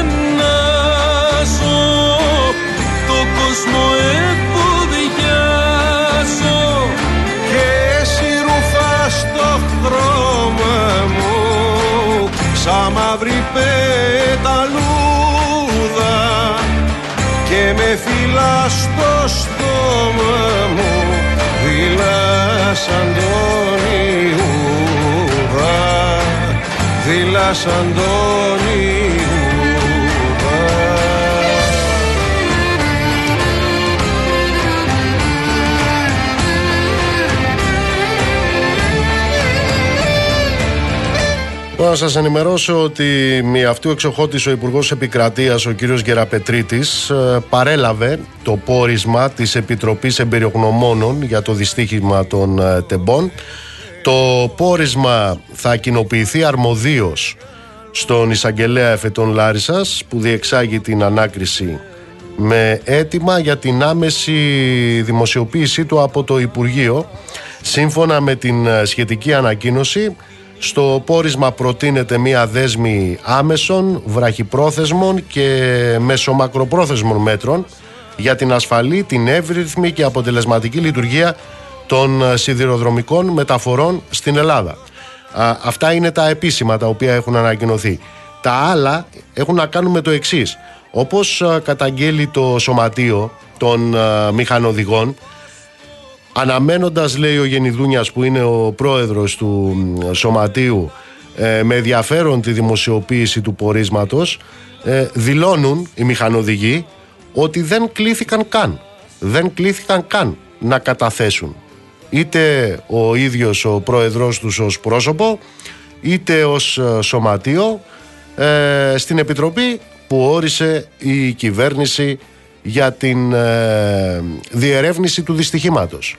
το κόσμο εφοδιάζω σαν μαύρη πεταλούδα και με φυλά στο στόμα μου δειλά σαν τον Ιούδα δειλά σαν τον Ιούδα Να σας ενημερώσω ότι με αυτού εξοχώτης ο Υπουργός Επικρατείας, ο κ. Γεραπετρίτης, ε, παρέλαβε το πόρισμα της Επιτροπής Εμπεριογνωμόνων για το δυστύχημα των ε, τεμπών. Το πόρισμα θα κοινοποιηθεί αρμοδίως στον εισαγγελέα Εφετών Λάρισας που διεξάγει την ανάκριση με αίτημα για την άμεση δημοσιοποίησή του από το Υπουργείο σύμφωνα με την ε, σχετική ανακοίνωση στο πόρισμα προτείνεται μία δέσμη άμεσων, βραχυπρόθεσμων και μεσομακροπρόθεσμων μέτρων για την ασφαλή, την εύρυθμη και αποτελεσματική λειτουργία των σιδηροδρομικών μεταφορών στην Ελλάδα. αυτά είναι τα επίσημα τα οποία έχουν ανακοινωθεί. Τα άλλα έχουν να κάνουν με το εξής. Όπως καταγγέλει το Σωματείο των Μηχανοδηγών, Αναμένοντας λέει ο Γενιδούνιας που είναι ο πρόεδρος του σωματείου ε, με ενδιαφέρον τη δημοσιοποίηση του πορίσματος ε, δηλώνουν οι μηχανοδηγοί ότι δεν κλήθηκαν καν. Δεν κλήθηκαν καν να καταθέσουν. Είτε ο ίδιος ο πρόεδρος τους ως πρόσωπο είτε ως ε, σωματείο ε, στην Επιτροπή που όρισε η κυβέρνηση για την ε, διερεύνηση του δυστυχήματος.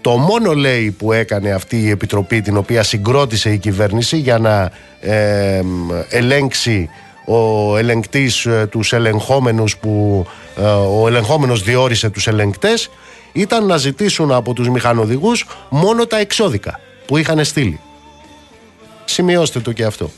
Το μόνο λέει που έκανε αυτή η επιτροπή την οποία συγκρότησε η κυβέρνηση για να ε, ελέγξει ο ελεγκτής ε, τους ελεγχόμενους που ε, ο ελεγχόμενος διόρισε τους ελεγκτές ήταν να ζητήσουν από τους μηχανοδηγούς μόνο τα εξώδικα που είχαν στείλει. Σημειώστε το και αυτό.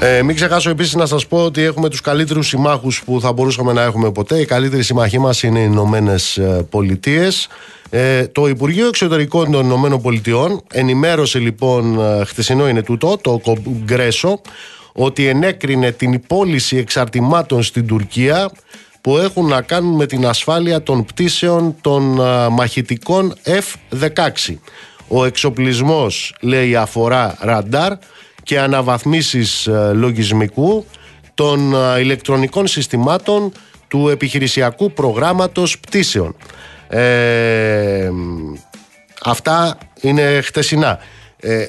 Ε, μην ξεχάσω επίσης να σας πω ότι έχουμε τους καλύτερους συμμάχους που θα μπορούσαμε να έχουμε ποτέ. Οι καλύτεροι συμμαχοί μας είναι οι Ηνωμένες Πολιτείες. Ε, το Υπουργείο Εξωτερικών των Ηνωμένων Πολιτειών ενημέρωσε λοιπόν, ε, χτεσινό είναι τούτο, το Κογκρέσο, ότι ενέκρινε την πώληση εξαρτημάτων στην Τουρκία που έχουν να κάνουν με την ασφάλεια των πτήσεων των ε, μαχητικών F-16. Ο εξοπλισμός, λέει, αφορά ραντάρ και αναβαθμίσεις ε, λογισμικού των ε, ηλεκτρονικών συστημάτων του επιχειρησιακού προγράμματος πτήσεων. Ε, αυτά είναι χτεσινά. Ε,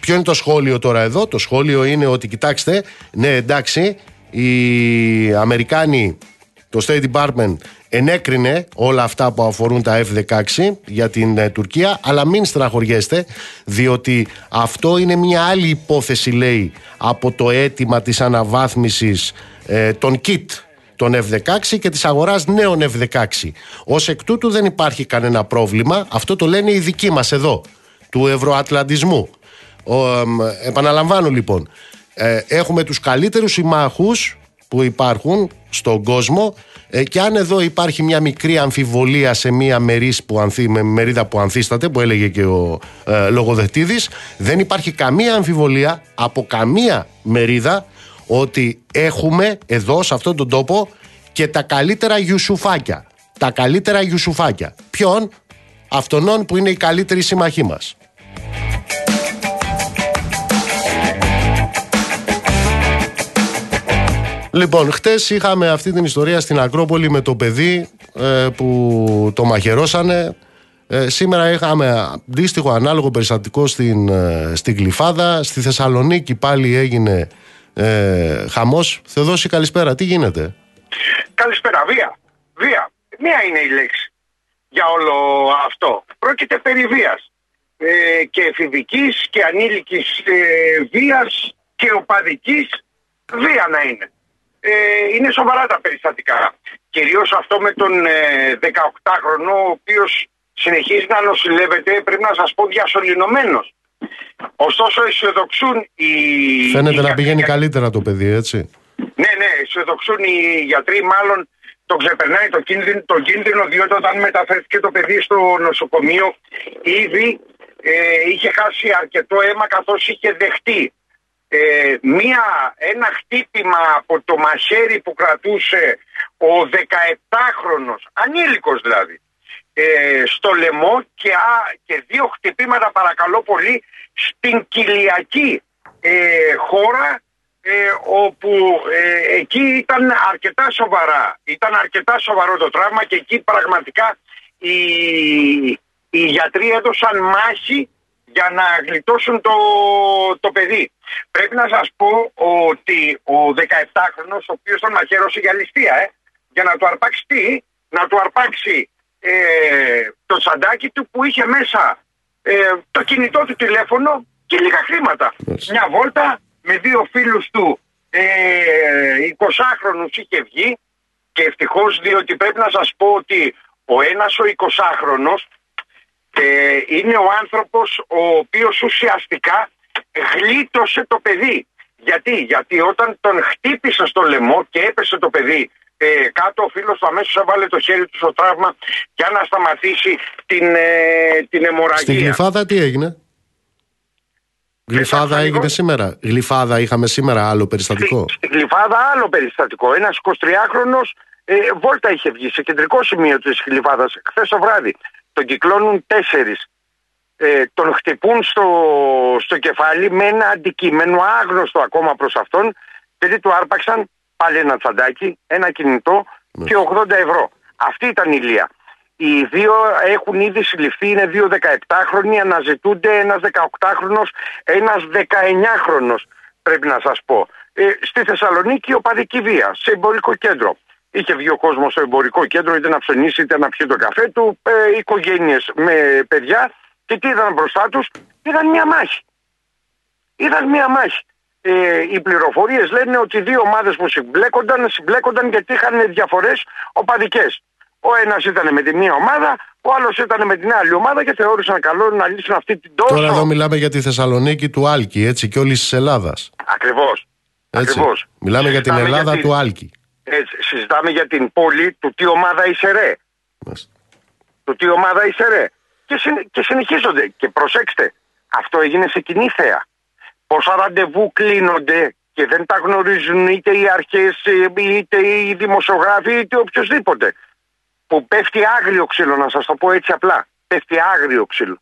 ποιο είναι το σχόλιο τώρα εδώ; Το σχόλιο είναι ότι κοιτάξτε, ναι εντάξει, οι Αμερικάνοι, το State Department ενέκρινε όλα αυτά που αφορούν τα F-16 για την ε, Τουρκία, αλλά μην στραχωριέστε, διότι αυτό είναι μια άλλη υπόθεση, λέει, από το αίτημα της αναβάθμισης ε, των kit των F-16 και της αγοράς νέων F-16. Ως εκ τούτου δεν υπάρχει κανένα πρόβλημα, αυτό το λένε οι δικοί μας εδώ, του ευρωατλαντισμού. Ο, επαναλαμβάνω λοιπόν, ε, έχουμε τους καλύτερους συμμάχους που υπάρχουν στον κόσμο ε, και αν εδώ υπάρχει μια μικρή αμφιβολία σε μια μερίς που ανθί, με μερίδα που ανθίσταται που έλεγε και ο ε, λογοδετήδης δεν υπάρχει καμία αμφιβολία από καμία μερίδα ότι έχουμε εδώ σε αυτόν τον τόπο και τα καλύτερα γιουσουφάκια τα καλύτερα γιουσουφάκια ποιον; Αυτών που είναι οι καλύτεροι συμμαχοί μας Λοιπόν, χτες είχαμε αυτή την ιστορία στην Ακρόπολη με το παιδί ε, που το μαχαιρώσανε. Ε, σήμερα είχαμε αντίστοιχο ανάλογο περιστατικό στην, ε, στην Κλειφάδα. Στη Θεσσαλονίκη πάλι έγινε ε, χαμός. Θεοδόση, καλησπέρα. Τι γίνεται; Καλησπέρα. Βία. Βία. Μία είναι η λέξη για όλο αυτό. Πρόκειται περί βίας. Ε, και εφηβικής και ανήλικης ε, βίας και οπαδικής βία να είναι ε, είναι σοβαρά τα περιστατικά. Κυρίως αυτό με τον ε, 18χρονο, ο οποίος συνεχίζει να νοσηλεύεται, πρέπει να σας πω, διασωληνωμένο. Ωστόσο, αισιοδοξούν οι. Φαίνεται να πηγαίνει καλύτερα το παιδί, έτσι. Ναι, ναι, αισιοδοξούν οι γιατροί, μάλλον το ξεπερνάει το κίνδυνο, το κίνδυνο διότι όταν μεταφέρθηκε το παιδί στο νοσοκομείο, ήδη ε, είχε χάσει αρκετό αίμα καθώς είχε δεχτεί ε, μία, ένα χτύπημα από το μαχαίρι που κρατούσε ο 17χρονος, ανήλικος δηλαδή, ε, στο λαιμό και, και δύο χτυπήματα παρακαλώ πολύ στην κοιλιακή ε, χώρα ε, όπου εκεί ήταν αρκετά σοβαρά. Ήταν αρκετά σοβαρό το τραύμα και εκεί πραγματικά οι, οι γιατροί έδωσαν μάχη για να γλιτώσουν το, το παιδί. Πρέπει να σας πω ότι ο 17χρονος, ο οποίος τον μαχαίρωσε για ληστεία, ε, για να του αρπάξει τι, να του αρπάξει ε, το σαντάκι του που είχε μέσα ε, το κινητό του τηλέφωνο και λίγα χρήματα. Μια βόλτα με δύο φίλους του ε, 20χρονους είχε βγει και ευτυχώς διότι πρέπει να σας πω ότι ο ένας ο 20χρονος ε, είναι ο άνθρωπος ο οποίος ουσιαστικά γλίτωσε το παιδί. Γιατί, γιατί όταν τον χτύπησε στο λαιμό και έπεσε το παιδί ε, κάτω, ο φίλος του αμέσως έβαλε το χέρι του στο τραύμα για να σταματήσει την, ε, την αιμορραγία. Στην Γλυφάδα τι έγινε; Γλυφάδα έγινε σήμερα. Γλυφάδα είχαμε σήμερα άλλο περιστατικό; Στην Γλυφάδα άλλο περιστατικό. Ένας 23χρονο ε, βόλτα είχε βγει σε κεντρικό σημείο της Γλυφάδας χθες το βράδυ τον κυκλώνουν τέσσερις. Ε, τον χτυπούν στο, στο κεφάλι με ένα αντικείμενο άγνωστο ακόμα προς αυτόν γιατί του άρπαξαν πάλι ένα τσαντάκι, ένα κινητό ναι. και 80 ευρώ. Αυτή ήταν η Λία. Οι δύο έχουν ήδη συλληφθεί, είναι δύο 17χρονοι, αναζητούνται ένας 18χρονος, ένας 19χρονος πρέπει να σας πω. Ε, στη Θεσσαλονίκη οπαδική βία, σε εμπορικό κέντρο. Είχε βγει ο κόσμος στο εμπορικό κέντρο είτε να ψωνίσει είτε να πιει το καφέ του. Ε, Οικογένειες με παιδιά Και τι είδαν μπροστά τους, είδαν μια μάχη. Είδαν μια μάχη. Ε, οι πληροφορίες λένε ότι οι δύο ομάδες που συμπλέκονταν, συμπλέκονταν γιατί είχαν διαφορές οπαδικές. Ο ένας ήταν με τη μία ομάδα, ο άλλος ήταν με την άλλη ομάδα και θεώρησαν καλό να λύσουν αυτή την τόσο. Τώρα εδώ μιλάμε για τη Θεσσαλονίκη του Άλκη, έτσι, και όλη της Ελλάδας. Ακριβώς. Έτσι. Μιλάμε για την Συζητάμε Ελλάδα για την- του Άλκη. Έτσι, συζητάμε για την πόλη του τι ομάδα είσαι ρε. Μάλιστα. Του τι ομάδα είσαι ρε. Και, συν- και συνεχίζονται. Και προσέξτε, αυτό έγινε σε κοινή θέα. Πόσα ραντεβού κλείνονται και δεν τα γνωρίζουν είτε οι αρχές, ε, είτε οι δημοσιογράφοι, είτε οποιοδήποτε. Που πέφτει άγριο ξύλο, να σας το πω έτσι απλά. Πέφτει άγριο ξύλο.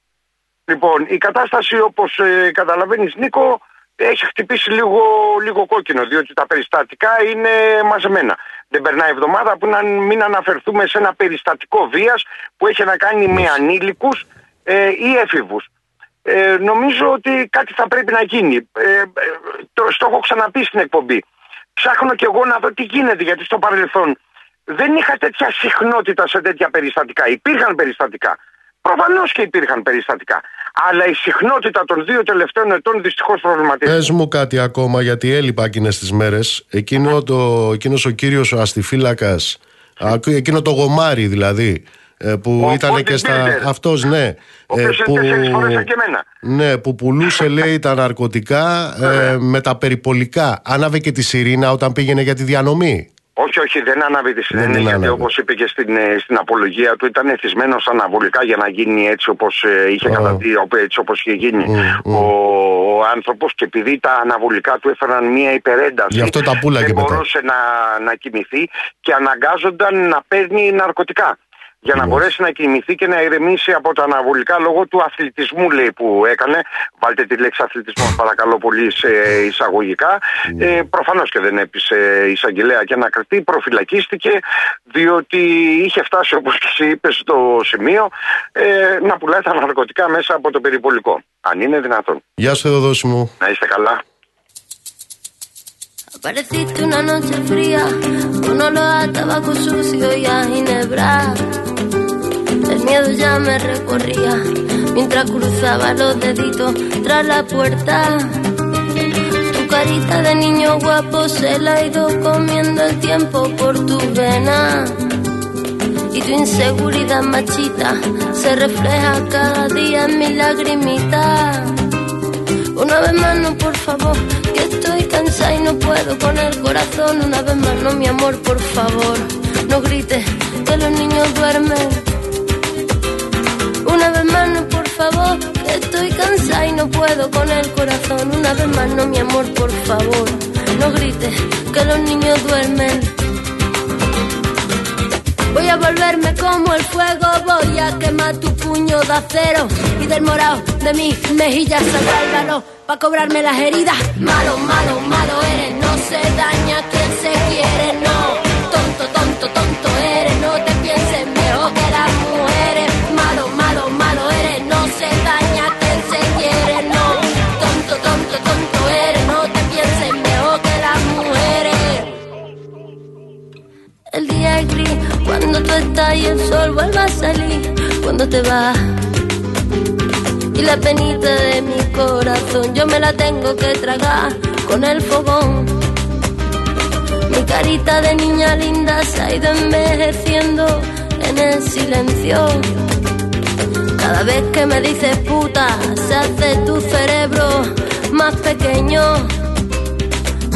Λοιπόν, η κατάσταση όπως ε, καταλαβαίνεις Νίκο έχει χτυπήσει λίγο, λίγο κόκκινο διότι τα περιστατικά είναι μαζεμένα. Δεν περνάει εβδομάδα που να μην αναφερθούμε σε ένα περιστατικό βίας που έχει να κάνει με ανήλικους ε, ή έφηβους. Ε, νομίζω ότι κάτι θα πρέπει να γίνει. Ε, ε, το, στο έχω ξαναπεί στην εκπομπή. Ψάχνω κι εγώ να δω τι γίνεται γιατί στο παρελθόν δεν είχα τέτοια συχνότητα σε τέτοια περιστατικά. Υπήρχαν περιστατικά. Προφανώς και υπήρχαν περιστατικά. Αλλά η συχνότητα των δύο τελευταίων ετών δυστυχώς προβληματίζει. Πες μου κάτι ακόμα γιατί έλειπα εκείνες τις μέρες Εκείνο το, εκείνος ο κύριος ο αστιφύλακας α, Εκείνο το γομάρι δηλαδή ε, Που Ο ήταν και στα... bodybuilder. Αυτός ναι Ο οποίος είναι τέσσερις φορές σαν και εμένα. Ναι που πουλούσε λέει τα ναρκωτικά ε, Με τα περιπολικά Άναβε και τη σιρήνα όταν πήγαινε για τη διανομή Όχι, όχι, δεν ανάβει τη Δεν συνένεση. την Γιατί ανάβει. όπως είπε και στην, ε, στην απολογία του, ήταν εθισμένος αναβολικά για να γίνει έτσι όπως είχε Α. καταδεί, οπ- έτσι όπως είχε γίνει ο, ο άνθρωπος. Και επειδή τα αναβολικά του έφεραν μία υπερένταση, Γι' αυτό τα πουλάγε δεν μετά. μπορούσε να, να κοιμηθεί και αναγκάζονταν να παίρνει ναρκωτικά. Για να μπορέσει να κοιμηθεί και να ηρεμήσει από τα αναβολικά λόγω του αθλητισμού λέει που έκανε. Βάλτε τη λέξη αθλητισμό παρακαλώ πολύ σε εισαγωγικά. Ε, προφανώς και δεν έπεισε εισαγγελέα και ανακριτή. Προφυλακίστηκε διότι είχε φτάσει όπως και εσύ είπες στο σημείο ε, να πουλάει τα ναρκωτικά μέσα από το περιπολικό. Αν είναι δυνατόν. Γεια σου Θεοδόση μου Να είστε καλά. Apareciste una noche fría con olor a tabaco sucio y a ginebra. Miedo ya me recorría mientras cruzaba los deditos tras la puerta. Tu carita de niño guapo se la ha ido comiendo el tiempo por tu vena. Y tu inseguridad machita se refleja cada día en mi lagrimita. Una vez más no, por favor, que estoy cansada y no puedo con el corazón. Una vez más no, mi amor, por favor, no grites que los niños duermen. Una vez más no, por favor, estoy cansada y no puedo con el corazón. Una vez más no, mi amor, por favor, no grites que los niños duermen. Voy a volverme como el fuego, voy a quemar tu puño de acero y del morado de mis mejillas saldrá el para cobrarme las heridas. Malo, malo, malo eres, no se daña quien se quiere, no. Tonto, tonto, tonto estás y el sol vuelve a salir cuando te vas. Y la penita de mi corazón yo me la tengo que tragar con el fogón. Mi carita de niña linda se ha ido envejeciendo en el silencio. Cada vez que me dices puta, se hace tu cerebro más pequeño.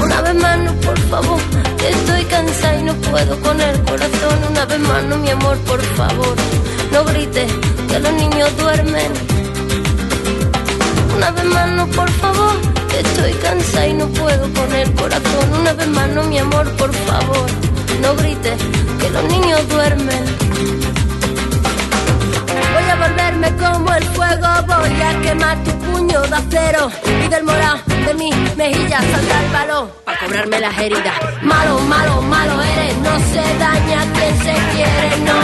Una vez más, no, por favor, estoy cansada y no puedo con el corazón. Una vez más, no, mi amor, por favor, no grites que los niños duermen. Una vez más, no, por favor, estoy cansada y no puedo con el corazón. Una vez más, no, mi amor, por favor, no grites que los niños duermen. Voy a volverme como el fuego, voy a quemar tu puño de acero y del morado de mi mejilla saldrá el valor para cobrarme las heridas. Malo, malo, malo eres, no se daña quien se quiere, no.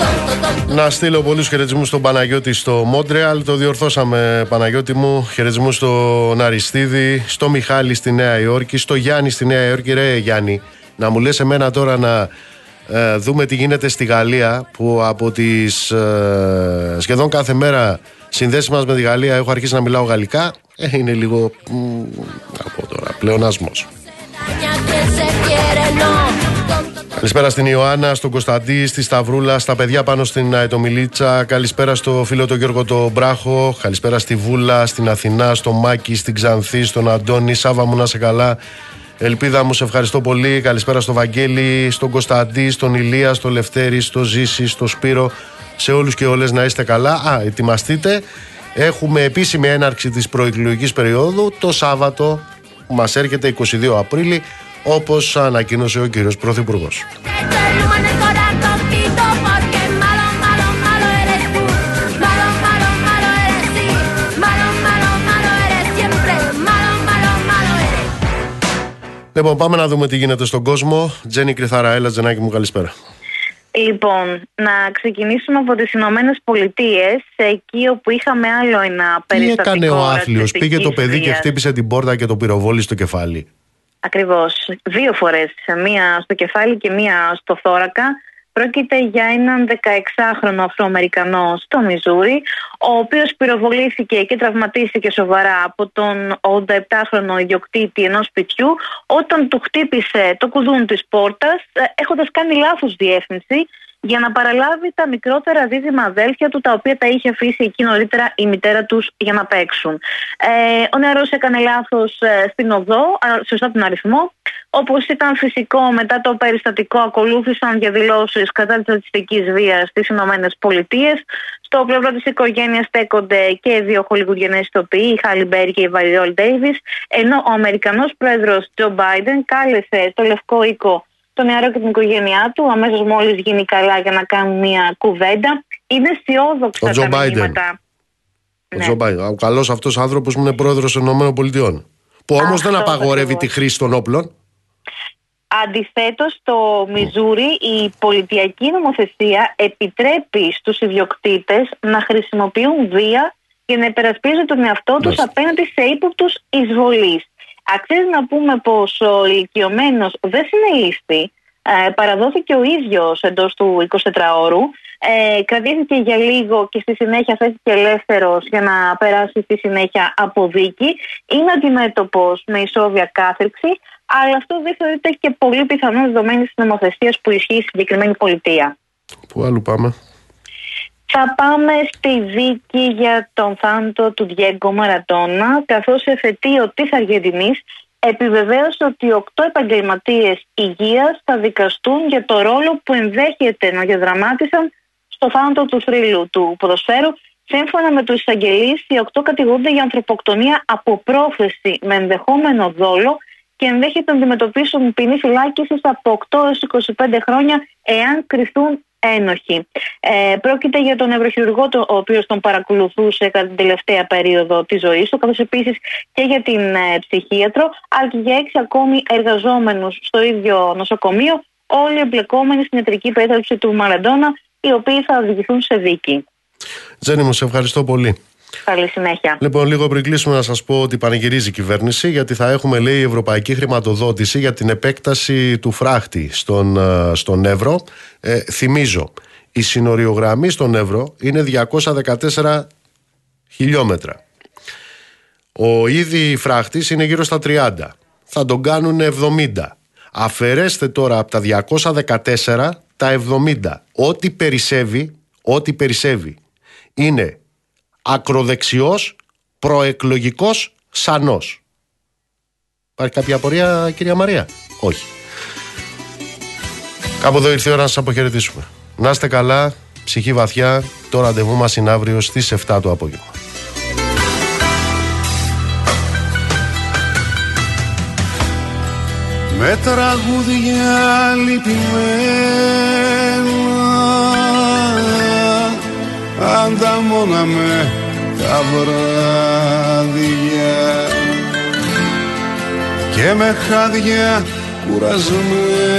Tonto, tonto. Να στείλω πολλούς χαιρετισμούς στον Παναγιώτη στο Μόντρεαλ. Το διορθώσαμε, Παναγιώτη μου. Χαιρετισμούς στον Αριστίδη, στο Μιχάλη στη Νέα Υόρκη, στο Γιάννη στη Νέα Υόρκη. Ρε Γιάννη, να μου λες εμένα τώρα να ε, δούμε τι γίνεται στη Γαλλία που από τις ε, σχεδόν κάθε μέρα συνδέσεις μας με τη Γαλλία. Έχω αρχίσει να μιλάω γαλλικά. Ε, είναι λίγο. Μ, από τώρα, πλεονασμό. Καλησπέρα στην Ιωάννα, στον Κωνσταντή, στη Σταυρούλα, στα παιδιά πάνω στην Αετομιλίτσα. Καλησπέρα στο φίλο τον Γιώργο τον Μπράχο. Καλησπέρα στη Βούλα, στην Αθηνά, στο Μάκη, στην Ξανθή, στον Αντώνη. Σάβα μου να σε καλά. Ελπίδα μου, σε ευχαριστώ πολύ. Καλησπέρα στο Βαγγέλη, στον Κωνσταντή, στον Ηλία, στο Λευτέρη, στο Ζήση, στο Σπύρο. Σε όλους και όλες να είστε καλά. Α, ετοιμαστείτε. Έχουμε επίσημη έναρξη της προεκλογικής περίοδου το Σάββατο που μας έρχεται 22 Απρίλη όπως ανακοίνωσε ο κύριος Πρωθυπουργός. Λοιπόν, πάμε να δούμε τι γίνεται στον κόσμο. Τζένι Κρυθάρα, έλα, Τζενάκη μου, καλησπέρα. Λοιπόν, να ξεκινήσουμε από τις Ηνωμένες Πολιτείες, εκεί όπου είχαμε άλλο ένα Τι περιστατικό. έκανε ο άθλιος, πήγε το ρατσιστικής παιδί και βίας. χτύπησε την πόρτα και το πυροβόλη στο κεφάλι. Ακριβώς. Δύο φορές, μία στο κεφάλι και μία στο θώρακα. Πρόκειται για έναν 16χρονο Αφροαμερικανό στο Μιζούρι, ο οποίος πυροβολήθηκε και τραυματίστηκε σοβαρά από τον 87χρονο ιδιοκτήτη ενός σπιτιού όταν του χτύπησε το κουδούνι της πόρτας ε, έχοντας κάνει λάθος διεύθυνση για να παραλάβει τα μικρότερα δίδυμα αδέλφια του, τα οποία τα είχε αφήσει εκεί νωρίτερα η μητέρα τους για να παίξουν. Ε, ο νεαρός έκανε λάθος ε, στην οδό, α, σωστά τον αριθμό, όπως ήταν φυσικό μετά το περιστατικό ακολούθησαν διαδηλώσεις κατά της ρατσιστικής βίας στις Ηνωμένες Πολιτείες. Στο πλευρό της οικογένειας στέκονται και οι δύο χολιγουδιανές ηθοποιοί, η Χάλι Μπέρι και η Βαϊόλ Ντέιβις, ενώ ο Αμερικανός πρόεδρος Τζο Μπάιντεν κάλεσε το Λευκό Οίκο το νεαρό και την οικογένειά του αμέσως μόλις γίνει καλά για να κάνουν μια κουβέντα. Είναι αισιόδοξα Ο Τζο τα Μπάιντεν. μηνύματα. Ο Ναι. Τζο Μπάιντεν, Ο καλός αυτός άνθρωπος που είναι πρόεδρος των ΗΠΑ. Που όμως δεν Αυτό απαγορεύει ακριβώς. τη χρήση των όπλων. Αντιθέτως, στο Μιζούρι η πολιτιακή νομοθεσία επιτρέπει στους ιδιοκτήτες να χρησιμοποιούν βία για να υπερασπίζουν τον εαυτό τους Μάλιστα. απέναντι σε ύποπτους εισβολής. Αξίζει να πούμε πως ο ηλικιωμένος δεν συνελήφθη, ε, παραδόθηκε ο ίδιος εντός του 24ωρου, ε, κρατήθηκε για λίγο και στη συνέχεια θέθηκε ελεύθερος για να περάσει στη συνέχεια από δίκη. Είναι αντιμέτωπος με ισόβια κάθριξη, αλλά αυτό δεν θεωρείται και πολύ πιθανό δεδομένης της νομοθεσίας που ισχύει στη συγκεκριμένη πολιτεία. Πού αλλού πάμε; Θα πάμε στη δίκη για τον θάνατο του Διέγκο Μαρατόνα, καθώς η εφετείο της Αργεντινής επιβεβαίωσε ότι οκτώ επαγγελματίες υγείας θα δικαστούν για το ρόλο που ενδέχεται να διαδραμάτισαν στο θάνατο του θρύλου του ποδοσφαίρου. Σύμφωνα με τους εισαγγελείς, οι οκτώ κατηγορούνται για ανθρωποκτονία από πρόθεση με ενδεχόμενο δόλο και ενδέχεται να αντιμετωπίσουν ποινή φυλάκισης από 8 έως 25 χρόνια εάν κρυφθούν ένοχοι. Ε, πρόκειται για τον νευροχειρουργό το- ο οποίος τον παρακολουθούσε κατά την τελευταία περίοδο της ζωής του καθώς επίσης και για την ε, ψυχίατρο αλλά και για έξι ακόμη εργαζόμενους στο ίδιο νοσοκομείο όλοι εμπλεκόμενοι στην ιατρική περίθαλψη του Μαραντόνα οι οποίοι θα οδηγηθούν σε δίκη. Τζένι μου, σε ευχαριστώ πολύ. Καλή συνέχεια. Λοιπόν, λίγο πριν κλείσουμε να σας πω ότι πανηγυρίζει η κυβέρνηση γιατί θα έχουμε, λέει, ευρωπαϊκή χρηματοδότηση για την επέκταση του φράχτη στον, ε, στον Εύρο. Ε, θυμίζω, η συνοριογραμμή στον Εύρο είναι 214 χιλιόμετρα. Ο ήδη φράχτης είναι γύρω στα 30. Θα τον κάνουν 70. Αφαιρέστε τώρα από τα 214 τα 70. Ό,τι περισσεύει, ό,τι περισσεύει είναι ακροδεξιός, προεκλογικός, σανός. Υπάρχει κάποια απορία κυρία Μαρία; Όχι. Κάπου εδώ ήρθε η ώρα να σας αποχαιρετήσουμε. Να είστε καλά, ψυχή βαθιά, το ραντεβού μας είναι αύριο στις 7 το απόγευμα. με τραγούδια λυπημένα ανταμώνα με τα βράδια. Και με χάδια κουρασμένα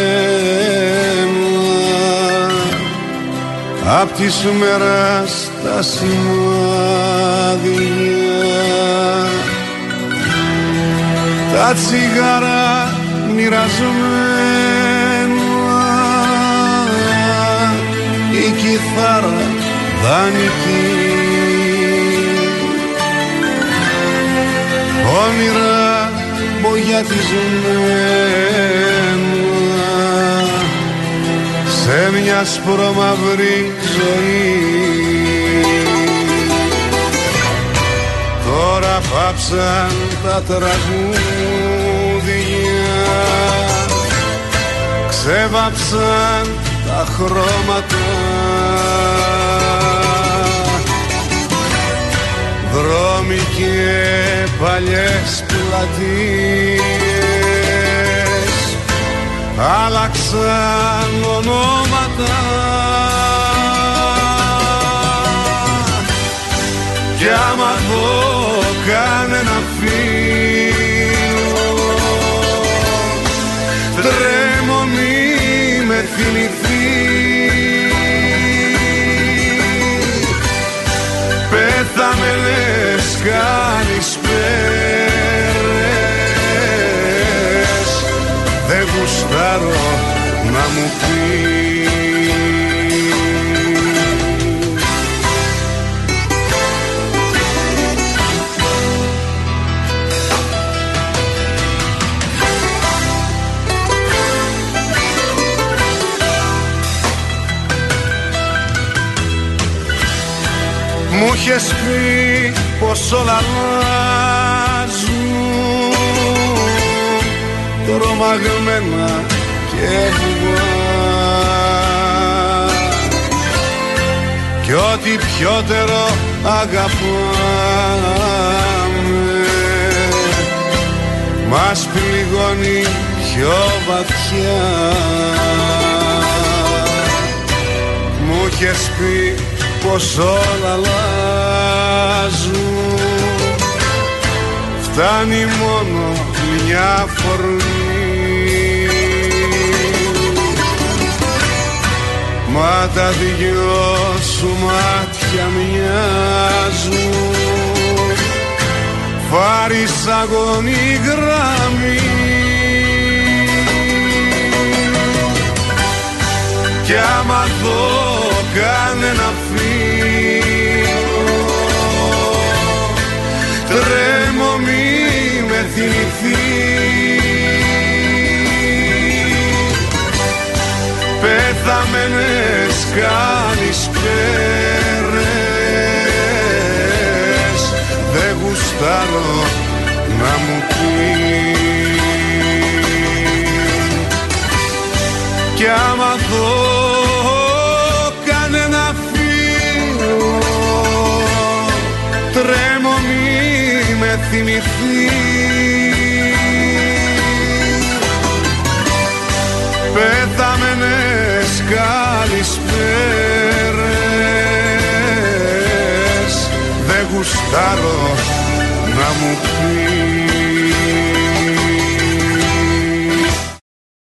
απ' της μέρας τα σημάδια. Τα τσιγάρα μοιρασμένα η κιθάρα δανεική όνειρα μπογιατισμένα σε μια σπρωμαυρή ζωή. Τώρα πάψαν τα τραγούδια. Ξέβαψαν τα χρώματα. Δρόμοι και παλιές πλατείες Άλλαξαν ονόματα. Κι άμα δω κανένα φίλο Τρέμω μη με θυμηθείς κάνεις πέρες Δεν γουστάρω να μου πεις. Μου είχες πει πως όλα αλλάζουν. Τρομαγμένα και βουβά Κι ό,τι πιότερο αγαπάμε. Μας πληγώνει πιο βαθιά. Μου είχες πει πως όλα αλλάζουν. Φτάνει μόνο μια φορμή Μα τα δυο σου μάτια μοιάζουν. Φάρι αγωνή γραμμή. Κι άμα δω κανένα μη με θυμηθείς. Πέθαμενες κάνεις πέρες Δεν γουστάρω να μου πεις. Κι άμα δω θυμηθείς. Πέθαμενες καλησπέρες. Δεν γουστάρω να μου πεις